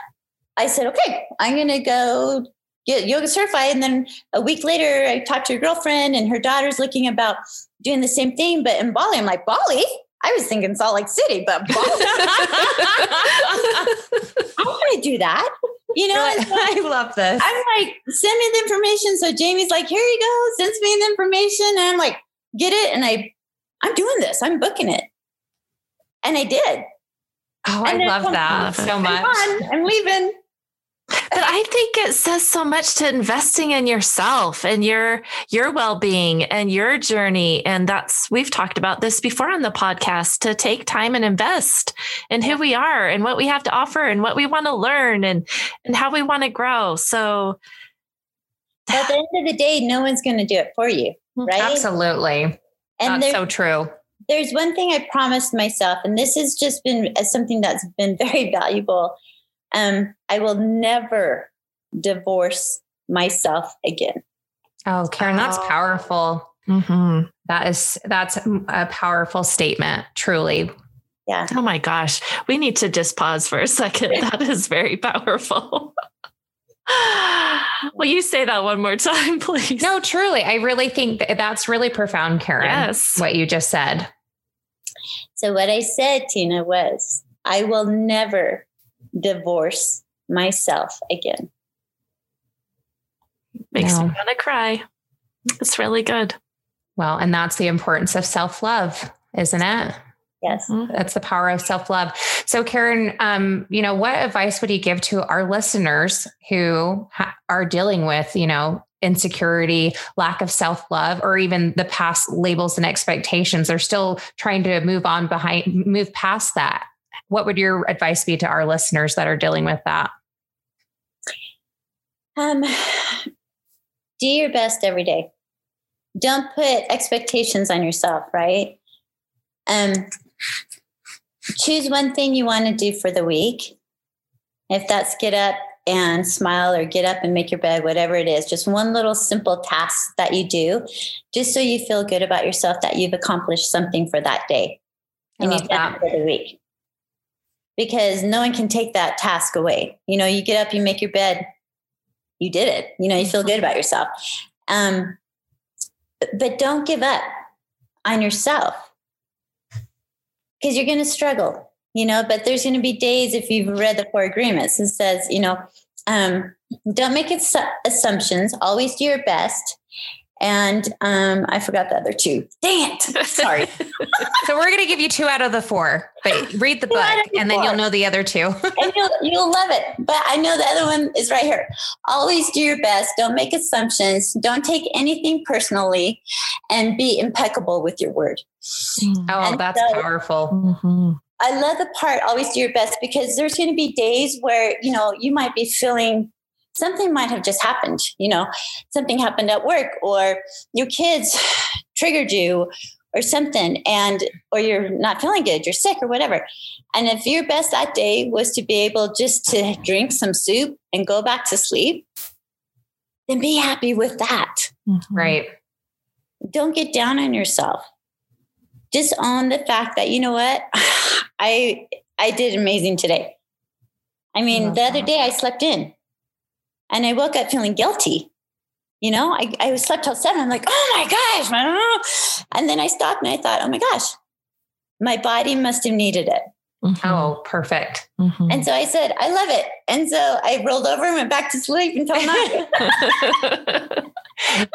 I said, okay, I'm going to go get yoga certified. And then a week later, I talked to a girlfriend and her daughter's looking about doing the same thing, but in Bali. I'm like, Bali? I was thinking Salt Lake City, but I want to do that. You know, so I love this. I'm like, send me the information. So Jamie's like, here you go, sends me the information. And I'm like, get it. And I, I'm doing this. I'm booking it. And I did. Oh, I And then love that so much. I'm leaving. But I think it says so much to investing in yourself and your your well-being and your journey and that's we've talked about this before on the podcast to take time and invest in who we are and what we have to offer and what we want to learn and and how we want to grow. So at the end of the day, no one's going to do it for you. Mm, right. Absolutely. And That's so true. there's one thing I promised myself, and this has just been something that's been very valuable. Um, I will never divorce myself again. Oh, Karen, that's Oh. powerful. mhm. That is that's a powerful statement, truly. Yeah. oh my gosh, we need to just pause for a second. That is very powerful. Will you say that one more time, please? No, truly. I really think that that's really profound, Karen. Yes. What you just said. So what I said, Tina, was I will never divorce myself again. Makes No. me want to cry. It's really good. Well, and that's the importance of self-love, isn't it? Yes. That's the power of self-love. So Karen, um, you know, what advice would you give to our listeners who ha- are dealing with, you know, insecurity, lack of self-love, or even the past labels and expectations? They're still trying to move on behind, move past that. What would your advice be to our listeners that are dealing with that? Um, do your best every day. Don't put expectations on yourself, right? Um, choose one thing you want to do for the week. If that's get up and smile or get up and make your bed, whatever it is, just one little simple task that you do, just so you feel good about yourself that you've accomplished something for that day. I And you've done that. it for the week. Because no one can take that task away. You know, you get up, you make your bed, you did it. You know, you feel good about yourself. Um, but don't give up on yourself because you're going to struggle, you know. But there's going to be days if you've read the Four Agreements, it says, you know, um, don't make assumptions, always do your best. And um, I forgot the other two. Dang it. Sorry. so we're going to give you two out of the four, but read the book the and four. then you'll know the other two. and you'll, you'll love it. But I know the other one is right here. Always do your best. Don't make assumptions. Don't take anything personally and be impeccable with your word. Mm. Oh, and that's so, powerful. Mm-hmm. I love the part always do your best because there's going to be days where, you know, you might be feeling something might have just happened, you know, something happened at work or your kids triggered you or something and or you're not feeling good, you're sick or whatever. And if your best that day was to be able just to drink some soup and go back to sleep, then be happy with that. Mm-hmm. Right. Don't get down on yourself. Just own the fact that you know what? I I did amazing today. I mean, the other day I slept in and I woke up feeling guilty. You know, I, I slept till seven. I'm like, oh my gosh. And then I stopped and I thought, oh my gosh, my body must have needed it. Mm-hmm. Oh, perfect. Mm-hmm. And so I said, I love it. And so I rolled over and went back to sleep until nine. but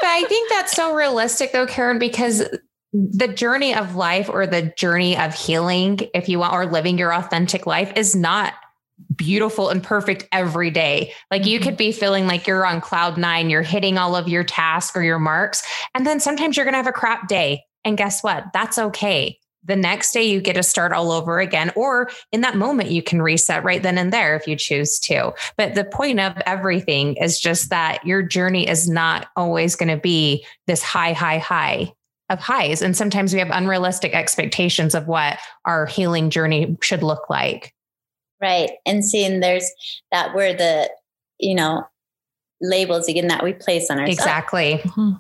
I think that's so realistic though, Karen, because the journey of life or the journey of healing, if you want, or living your authentic life is not beautiful and perfect every day. Like you could mm-hmm. be feeling like you're on cloud nine, you're hitting all of your tasks or your marks. And then sometimes you're going to have a crap day. And guess what? That's okay. The next day you get to start all over again, or in that moment you can reset right then and there if you choose to. But the point of everything is just that your journey is not always going to be this high, high, high of highs. And sometimes we have unrealistic expectations of what our healing journey should look like. Right. And seeing there's that where the, you know, labels again that we place on ourselves. Exactly. Mm-hmm.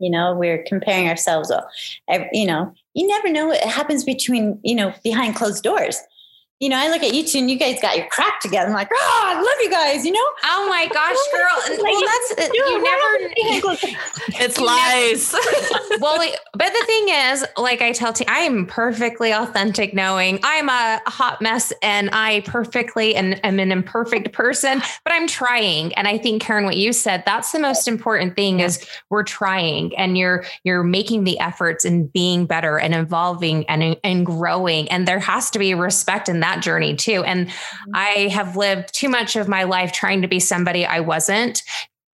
You know, we're comparing ourselves. Well, You know, you never know what happens between, you know, behind closed doors you know, I look at you two and you guys got your crap together. I'm like, oh, I love you guys, you know? Oh my gosh, girl. well, that's, you never, it's lies. well, but the thing is, like I tell, I am perfectly authentic knowing I'm a hot mess and I perfectly and am an imperfect person, but I'm trying. And I think Karen, what you said, that's the most important thing is we're trying and you're, you're making the efforts and being better and evolving and, and growing. And there has to be respect in that that journey too. And mm-hmm. I have lived too much of my life trying to be somebody I wasn't.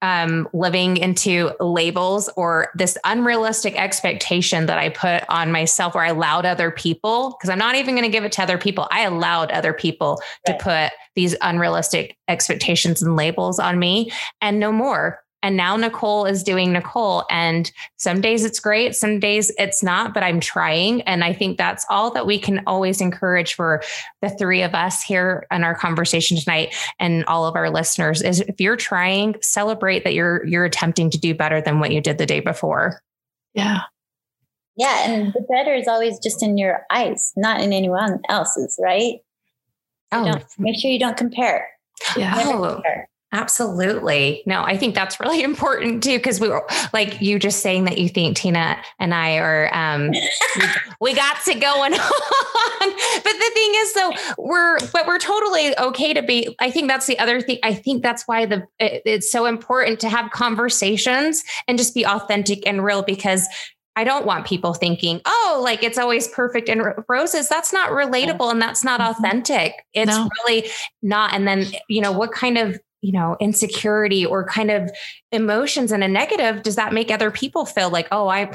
Um, living into labels or this unrealistic expectation that I put on myself, where I allowed other people, because I'm not even going to give it to other people. I allowed other people right. to put these unrealistic expectations and labels on me and no more. And now Nicole is doing Nicole. And some days it's great, some days it's not, but I'm trying. And I think that's all that we can always encourage for the three of us here in our conversation tonight and all of our listeners is if you're trying, celebrate that you're you're attempting to do better than what you did the day before. Yeah. Yeah. And the better is always just in your eyes, not in anyone else's, right? oh. make sure you don't compare. Yeah. Oh. Compare. Absolutely. No, I think that's really important too, because we were like you just saying that you think Tina and I are, um, we, we got to going on. But the thing is, though, we're, but we're totally okay to be. I think that's the other thing. I think that's why the it, it's so important to have conversations and just be authentic and real because I don't want people thinking, oh, like it's always perfect and roses. That's not relatable and that's not mm-hmm. authentic. It's no. really not. And then, you know, what kind of you know, insecurity or kind of emotions in a negative, does that make other people feel like, oh, I,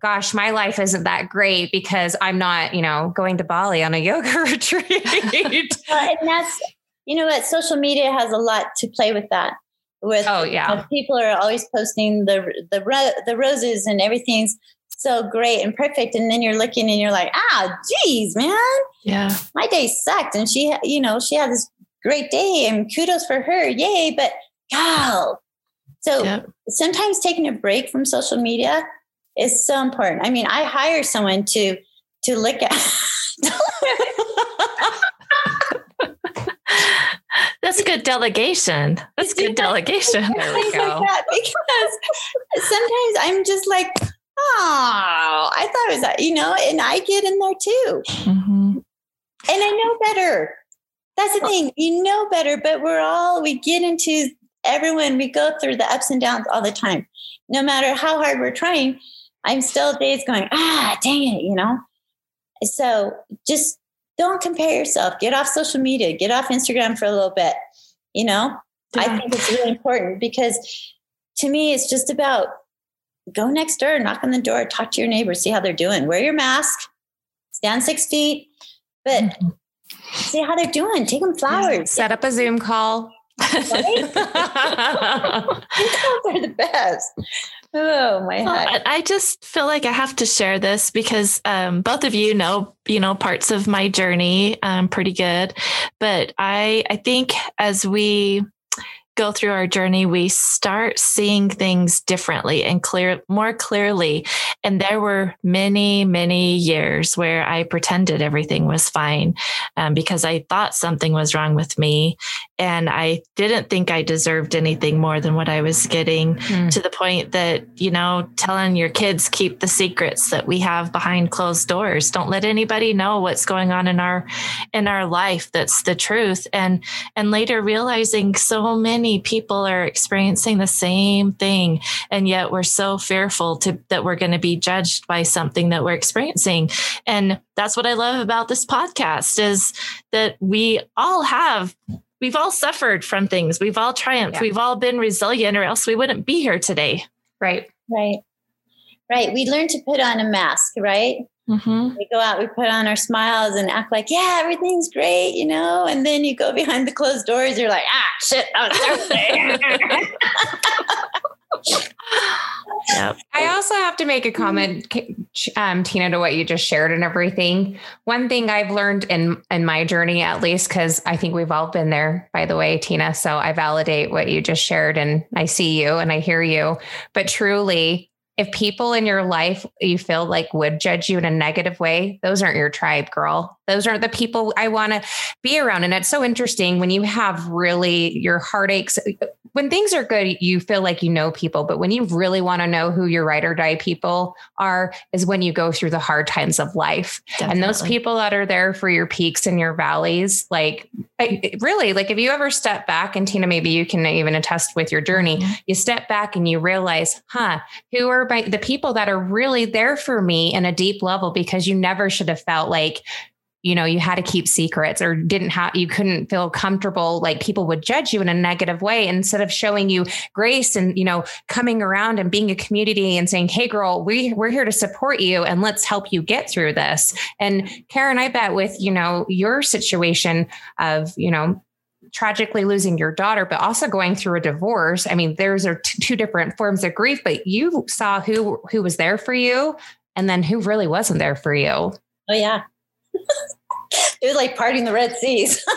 gosh, my life isn't that great because I'm not, you know, going to Bali on a yoga retreat? well, and that's, you know what, social media has a lot to play with that. With oh yeah, people are always posting the the the roses and everything's so great and perfect, and then you're looking and you're like, ah, geez, man, yeah, my day sucked, and she, you know, she had this great day and kudos for her. Yay. But gal. So yep. sometimes taking a break from social media is so important. I mean, I hire someone to to look at That's good delegation. That's good delegation. There we go. Like because sometimes I'm just like, oh, I thought it was that, you know, and I get in there too. Mm-hmm. And I know better. That's the thing. You know better, but we're all, we get into everyone, we go through the ups and downs all the time. No matter how hard we're trying, I'm still days going, ah, dang it, you know? So just don't compare yourself. Get off social media, get off Instagram for a little bit. You know, I think it's really important because to me, it's just about go next door, knock on the door, talk to your neighbors, see how they're doing. Wear your mask, stand six feet, but see how they're doing. Take them flowers. Set up a Zoom call. They're the best. Oh my Well, head. I I just feel like I have to share this because um, both of you know, you know, parts of my journey um, pretty good. But I, I think as we go through our journey, we start seeing things differently and clear, more clearly. And there were many, many years where I pretended everything was fine um, because I thought something was wrong with me, and I didn't think I deserved anything more than what I was getting Hmm. to the point that you know telling your kids keep the secrets that we have behind closed doors don't let anybody know what's going on in our in our life that's the truth and and later realizing so many people are experiencing the same thing and yet we're so fearful to that we're going to be judged by something that we're experiencing and that's what i love about this podcast is that we all have we've all suffered from things we've all triumphed Yeah. we've all been resilient or else we wouldn't be here today Right. Right. Right. We learn to put on a mask, right? Mm-hmm. We go out, we put on our smiles and act like, yeah, everything's great, you know? And then you go behind the closed doors, you're like, ah, shit, that was Thursday." yep I also have to make a comment, um, Tina, to what you just shared and everything. One thing I've learned in in my journey, at least, because I think we've all been there, by the way, Tina. So I validate what you just shared, and I see you and I hear you. But truly, if people in your life you feel like would judge you in a negative way, those aren't your tribe, girl. Those aren't the people I want to be around. And it's so interesting when you have really your heartaches. When things are good, you feel like you know people, but when you really want to know who your ride or die people are, is when you go through the hard times of life. And those people that are there for your peaks and your valleys, like I, really, like if you ever step back, and Tina, maybe you can even attest with your journey, Mhm. you step back and you realize, huh, who are my, the people that are really there for me in a deep level because you never should have felt like, you know, you had to keep secrets or didn't have, you couldn't feel comfortable, like people would judge you in a negative way instead of showing you grace and, you know, coming around and being a community and saying, Hey girl, we, we're here to support you and let's help you get through this. And Karen, I bet with, you know, your situation of, you know, tragically losing your daughter, but also going through a divorce. I mean, there's are t- two different forms of grief, but you saw who who was there for you, and then who really wasn't there for you. oh, yeah. It was like parting the Red Seas.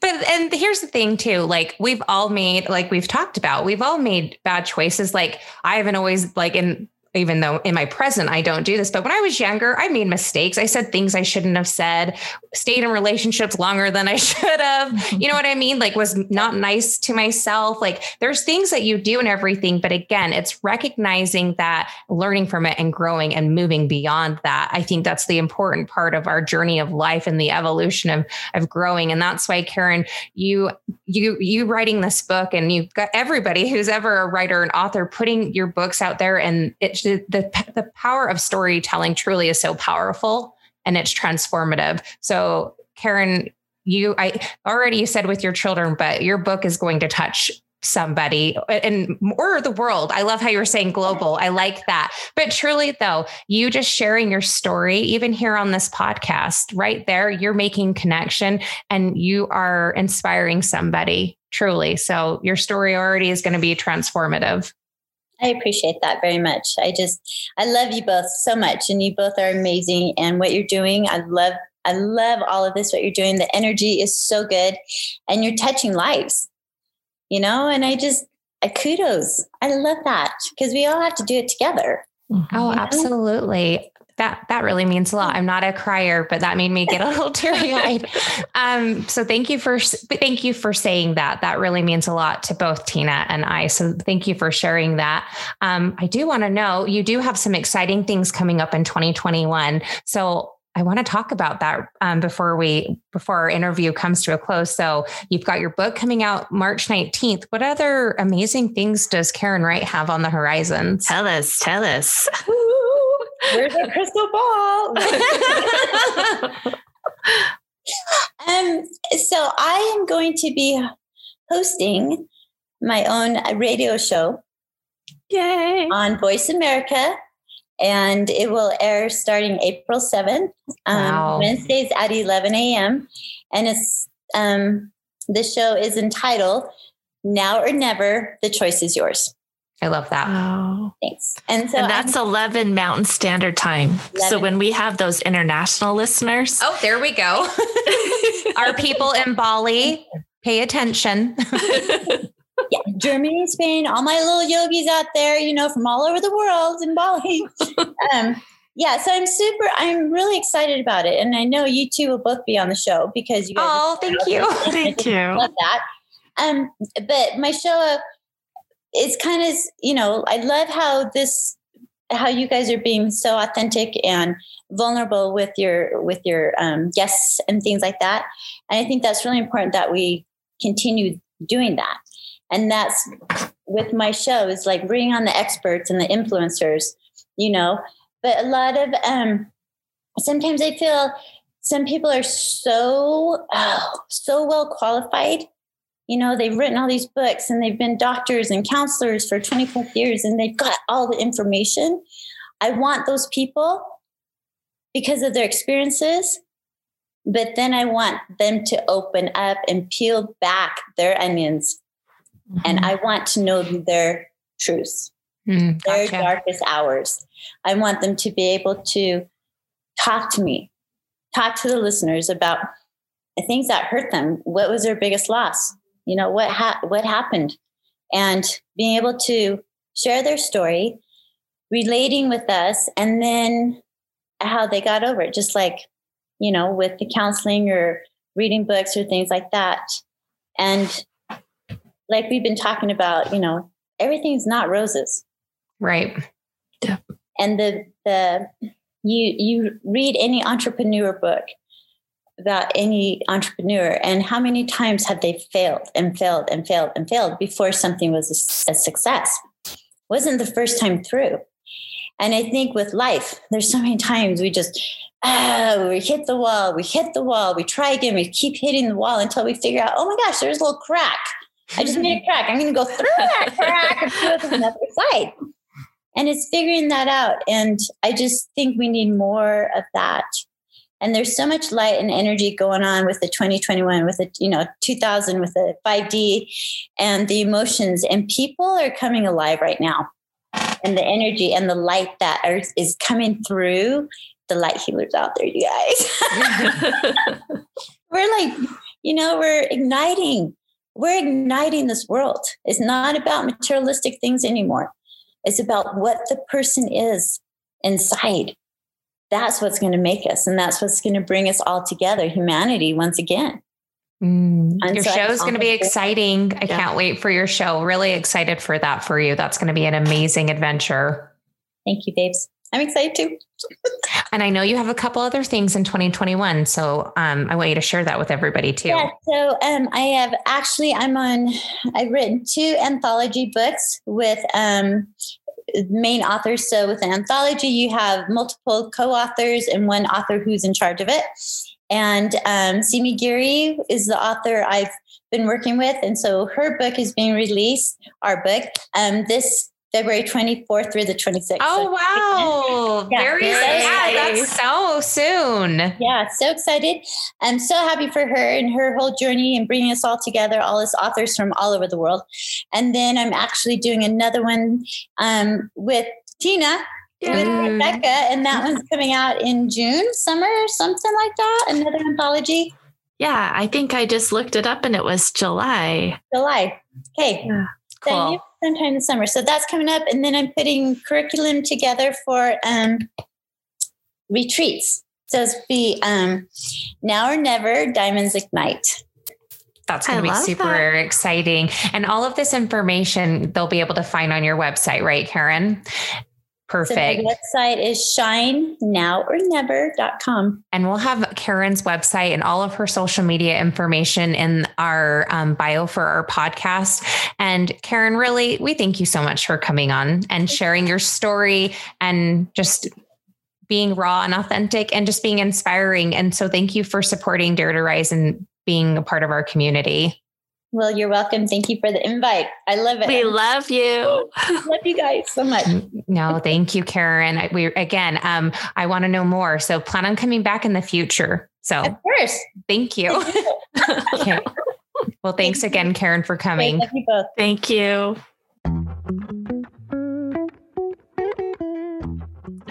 But and here's the thing too, like we've all made, like we've talked about, we've all made bad choices. Like I haven't always like in even though in my present I don't do this, but when I was younger, I made mistakes. I said things I shouldn't have said, stayed in relationships longer than I should have. You know what I mean? Like was not nice to myself. Like there's things that you do and everything, but again, it's recognizing that, learning from it and growing and moving beyond that. I think that's the important part of our journey of life and the evolution of of growing. And that's why Karen, you you you writing this book and you've got everybody who's ever a writer and author putting your books out there and it's the the power of storytelling truly is so powerful and it's transformative. So Karen, you I already said with your children, but your book is going to touch somebody and or the world. I love how you were saying global. I like that. But truly though, you just sharing your story even here on this podcast, right there, you're making connection and you are inspiring somebody truly. So your story already is going to be transformative. I appreciate that very much. I just, I love you both so much, and you both are amazing. And what you're doing, I love, I love all of this. What you're doing, the energy is so good, and you're touching lives. You know, and I just, I kudos. I love that because we all have to do it together. Mm-hmm. Oh, absolutely. That that really means a lot. I'm not a crier, but that made me get a little teary eyed. Um, so thank you for thank you for saying that. That really means a lot to both Tina and I. So thank you for sharing that. Um, I do want to know you do have some exciting things coming up in 2021. So I want to talk about that um, before we before our interview comes to a close. So you've got your book coming out March 19th. What other amazing things does Karen Wright have on the horizon? Tell us, tell us. Where's the crystal ball? um, so I am going to be hosting my own radio show. Yay. On Voice America and it will air starting April 7th, um, wow. Wednesdays at 11 a.m. And it's um, the show is entitled Now or Never, The Choice is Yours. I love that. Wow. Thanks. And so and that's I'm, 11 Mountain Standard Time. 11. So when we have those international listeners. Oh, there we go. Our people in Bali, pay attention. yeah, Germany, Spain, all my little yogis out there, you know, from all over the world in Bali. um, yeah, so I'm super, I'm really excited about it. And I know you two will both be on the show because you guys. Oh, thank you. thank you. Love that. Um, but my show is kind of, you know, I love how this, how you guys are being so authentic and vulnerable with your, with your um, guests and things like that. And I think that's really important that we continue doing that and that's with my show is like bringing on the experts and the influencers you know but a lot of um sometimes i feel some people are so oh, so well qualified you know they've written all these books and they've been doctors and counselors for 20 plus years and they've got all the information i want those people because of their experiences but then i want them to open up and peel back their onions Mm-hmm. And I want to know their truths, mm, gotcha. their darkest hours. I want them to be able to talk to me, talk to the listeners about the things that hurt them. What was their biggest loss? You know, what ha- what happened? And being able to share their story, relating with us, and then how they got over it, just like, you know, with the counseling or reading books or things like that. And like we've been talking about, you know, everything's not roses. Right. Yeah. And the the you you read any entrepreneur book about any entrepreneur and how many times have they failed and failed and failed and failed before something was a, a success wasn't the first time through and i think with life there's so many times we just ah, we hit the wall we hit the wall we try again we keep hitting the wall until we figure out oh my gosh there's a little crack I just made a crack. I'm going to go through that crack and through it to the other side. And it's figuring that out. And I just think we need more of that. And there's so much light and energy going on with the 2021, with the, you know, 2000, with the 5D and the emotions. And people are coming alive right now. And the energy and the light that is coming through the light healers out there, you guys. we're like, you know, we're igniting we're igniting this world. It's not about materialistic things anymore. It's about what the person is inside. That's what's going to make us, and that's what's going to bring us all together, humanity, once again. Mm. Your so show is going to be exciting. I yeah. can't wait for your show. Really excited for that for you. That's going to be an amazing adventure. Thank you, babes. I'm excited too. and I know you have a couple other things in 2021. So um, I want you to share that with everybody too. Yeah. So um, I have actually, I'm on, I've written two anthology books with um, main authors. So with an anthology, you have multiple co authors and one author who's in charge of it. And um, Simi Giri is the author I've been working with. And so her book is being released, our book. Um, this February 24th through the 26th. Oh, so wow. Yeah, very, yeah, that's so soon. Yeah, so excited. I'm so happy for her and her whole journey and bringing us all together, all as authors from all over the world. And then I'm actually doing another one um, with Tina. With Rebecca, and that one's coming out in June, summer, something like that. Another anthology. Yeah, I think I just looked it up and it was July. July. Okay. Yeah. Cool sometime in the summer. So that's coming up. And then I'm putting curriculum together for um, retreats. So it's be um, now or never, diamonds ignite. That's going to be super that. exciting. And all of this information they'll be able to find on your website, right, Karen? Perfect. So website is shinenowornever.com. And we'll have Karen's website and all of her social media information in our um, bio for our podcast. And Karen, really, we thank you so much for coming on and sharing your story and just being raw and authentic and just being inspiring. And so thank you for supporting Dare to Rise and being a part of our community. Well, you're welcome. Thank you for the invite. I love it. We love you. love you guys so much. No, thank you, Karen. We again, um, I want to know more. So plan on coming back in the future. So of course. Thank you. okay. Well, thanks thank again, Karen, for coming. Thank you both. Thank you.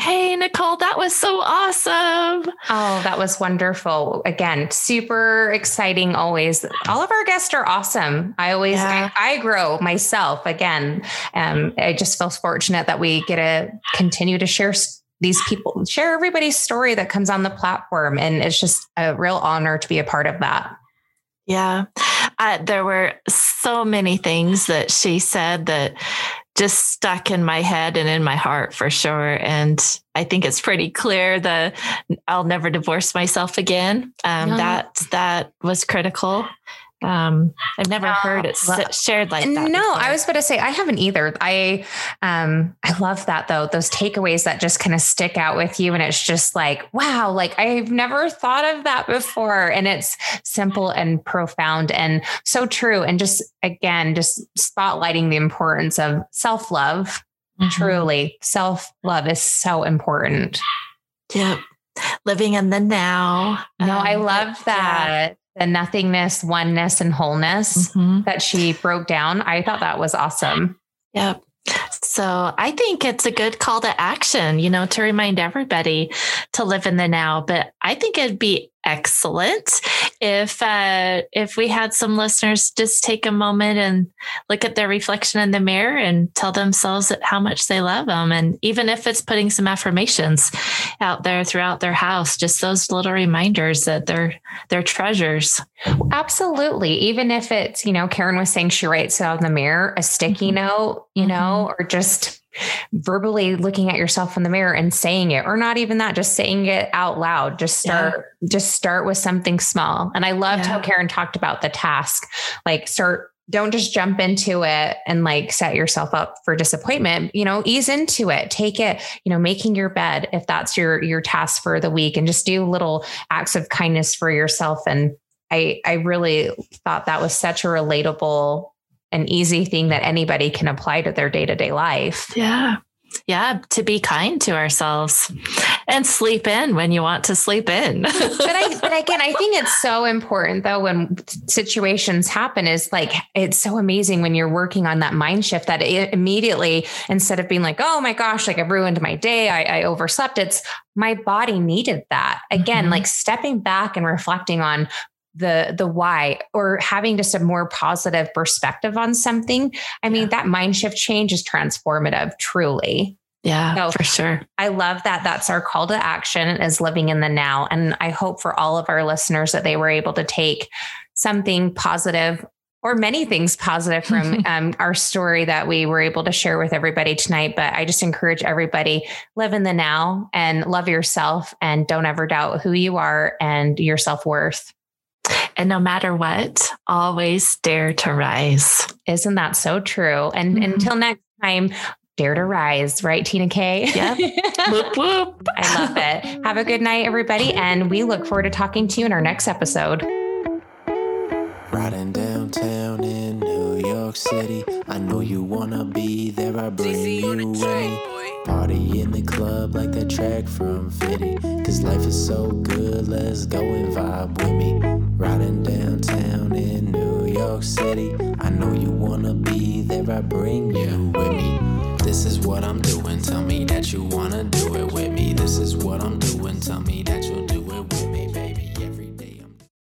Hey, Nicole, that was so awesome. Oh, that was wonderful. Again, super exciting always. All of our guests are awesome. I always, yeah. I, I, grow myself again. Um, I just feel fortunate that we get to continue to share these people, share everybody's story that comes on the platform. And it's just a real honor to be a part of that. Yeah. Uh, there were so many things that she said that just stuck in my head and in my heart for sure. And I think it's pretty clear that I'll never divorce myself again. Um, no. That that was critical. Um, I've never heard it shared like that. No, before. I was about to say I haven't either. I um I love that though. Those takeaways that just kind of stick out with you and it's just like, wow, like I've never thought of that before and it's simple and profound and so true and just again just spotlighting the importance of self-love. Mm-hmm. Truly, self-love is so important. Yep living in the now. No, um, I love that. The nothingness, oneness, and wholeness mm-hmm. that she broke down. I thought that was awesome. Yep. So I think it's a good call to action, you know, to remind everybody to live in the now. But I think it'd be excellent if uh, if we had some listeners just take a moment and look at their reflection in the mirror and tell themselves how much they love them and even if it's putting some affirmations out there throughout their house just those little reminders that they're they're treasures absolutely even if it's you know karen was saying she writes out in the mirror a sticky mm-hmm. note you know mm-hmm. or just verbally looking at yourself in the mirror and saying it or not even that just saying it out loud. Just start yeah. just start with something small. And i loved yeah. how karen talked about the task like start don't just jump into it and like set yourself up for disappointment. You know ease into it. Take it you know making your bed if that's your your task for the week and just do little acts of kindness for yourself. And i i really thought that was such a relatable an easy thing that anybody can apply to their day to day life. Yeah. Yeah, to be kind to ourselves and sleep in when you want to sleep in. but I but again, I think it's so important though when situations happen is like it's so amazing when you're working on that mind shift that immediately instead of being like, oh my gosh, like I ruined my day, I, I overslept, it's my body needed that. Again, mm-hmm. like stepping back and reflecting on the the why or having just a more positive perspective on something i mean that mind shift change is transformative truly yeah so for sure i love that that's our call to action is living in the now and i hope for all of our listeners that they were able to take something positive or many things positive from um, our story that we were able to share with everybody tonight. But I just encourage everybody live in the now and love yourself and don't ever doubt who you are and your self worth. And no matter what, always dare to rise. Isn't that so true? And mm-hmm. until next time, dare to rise, right, Tina K? Yep. whoop, whoop. I love it. Have a good night, everybody. And we look forward to talking to you in our next episode. Riding downtown in New York City. I know you wanna be there. I bring you away. Party in the club like that track from Fitty. Cause life is so good, let's go and vibe with me. Riding downtown in New York City. I know you wanna be there, I bring you with me. This is what I'm doing, tell me that you wanna do it with me. This is what I'm doing, tell me that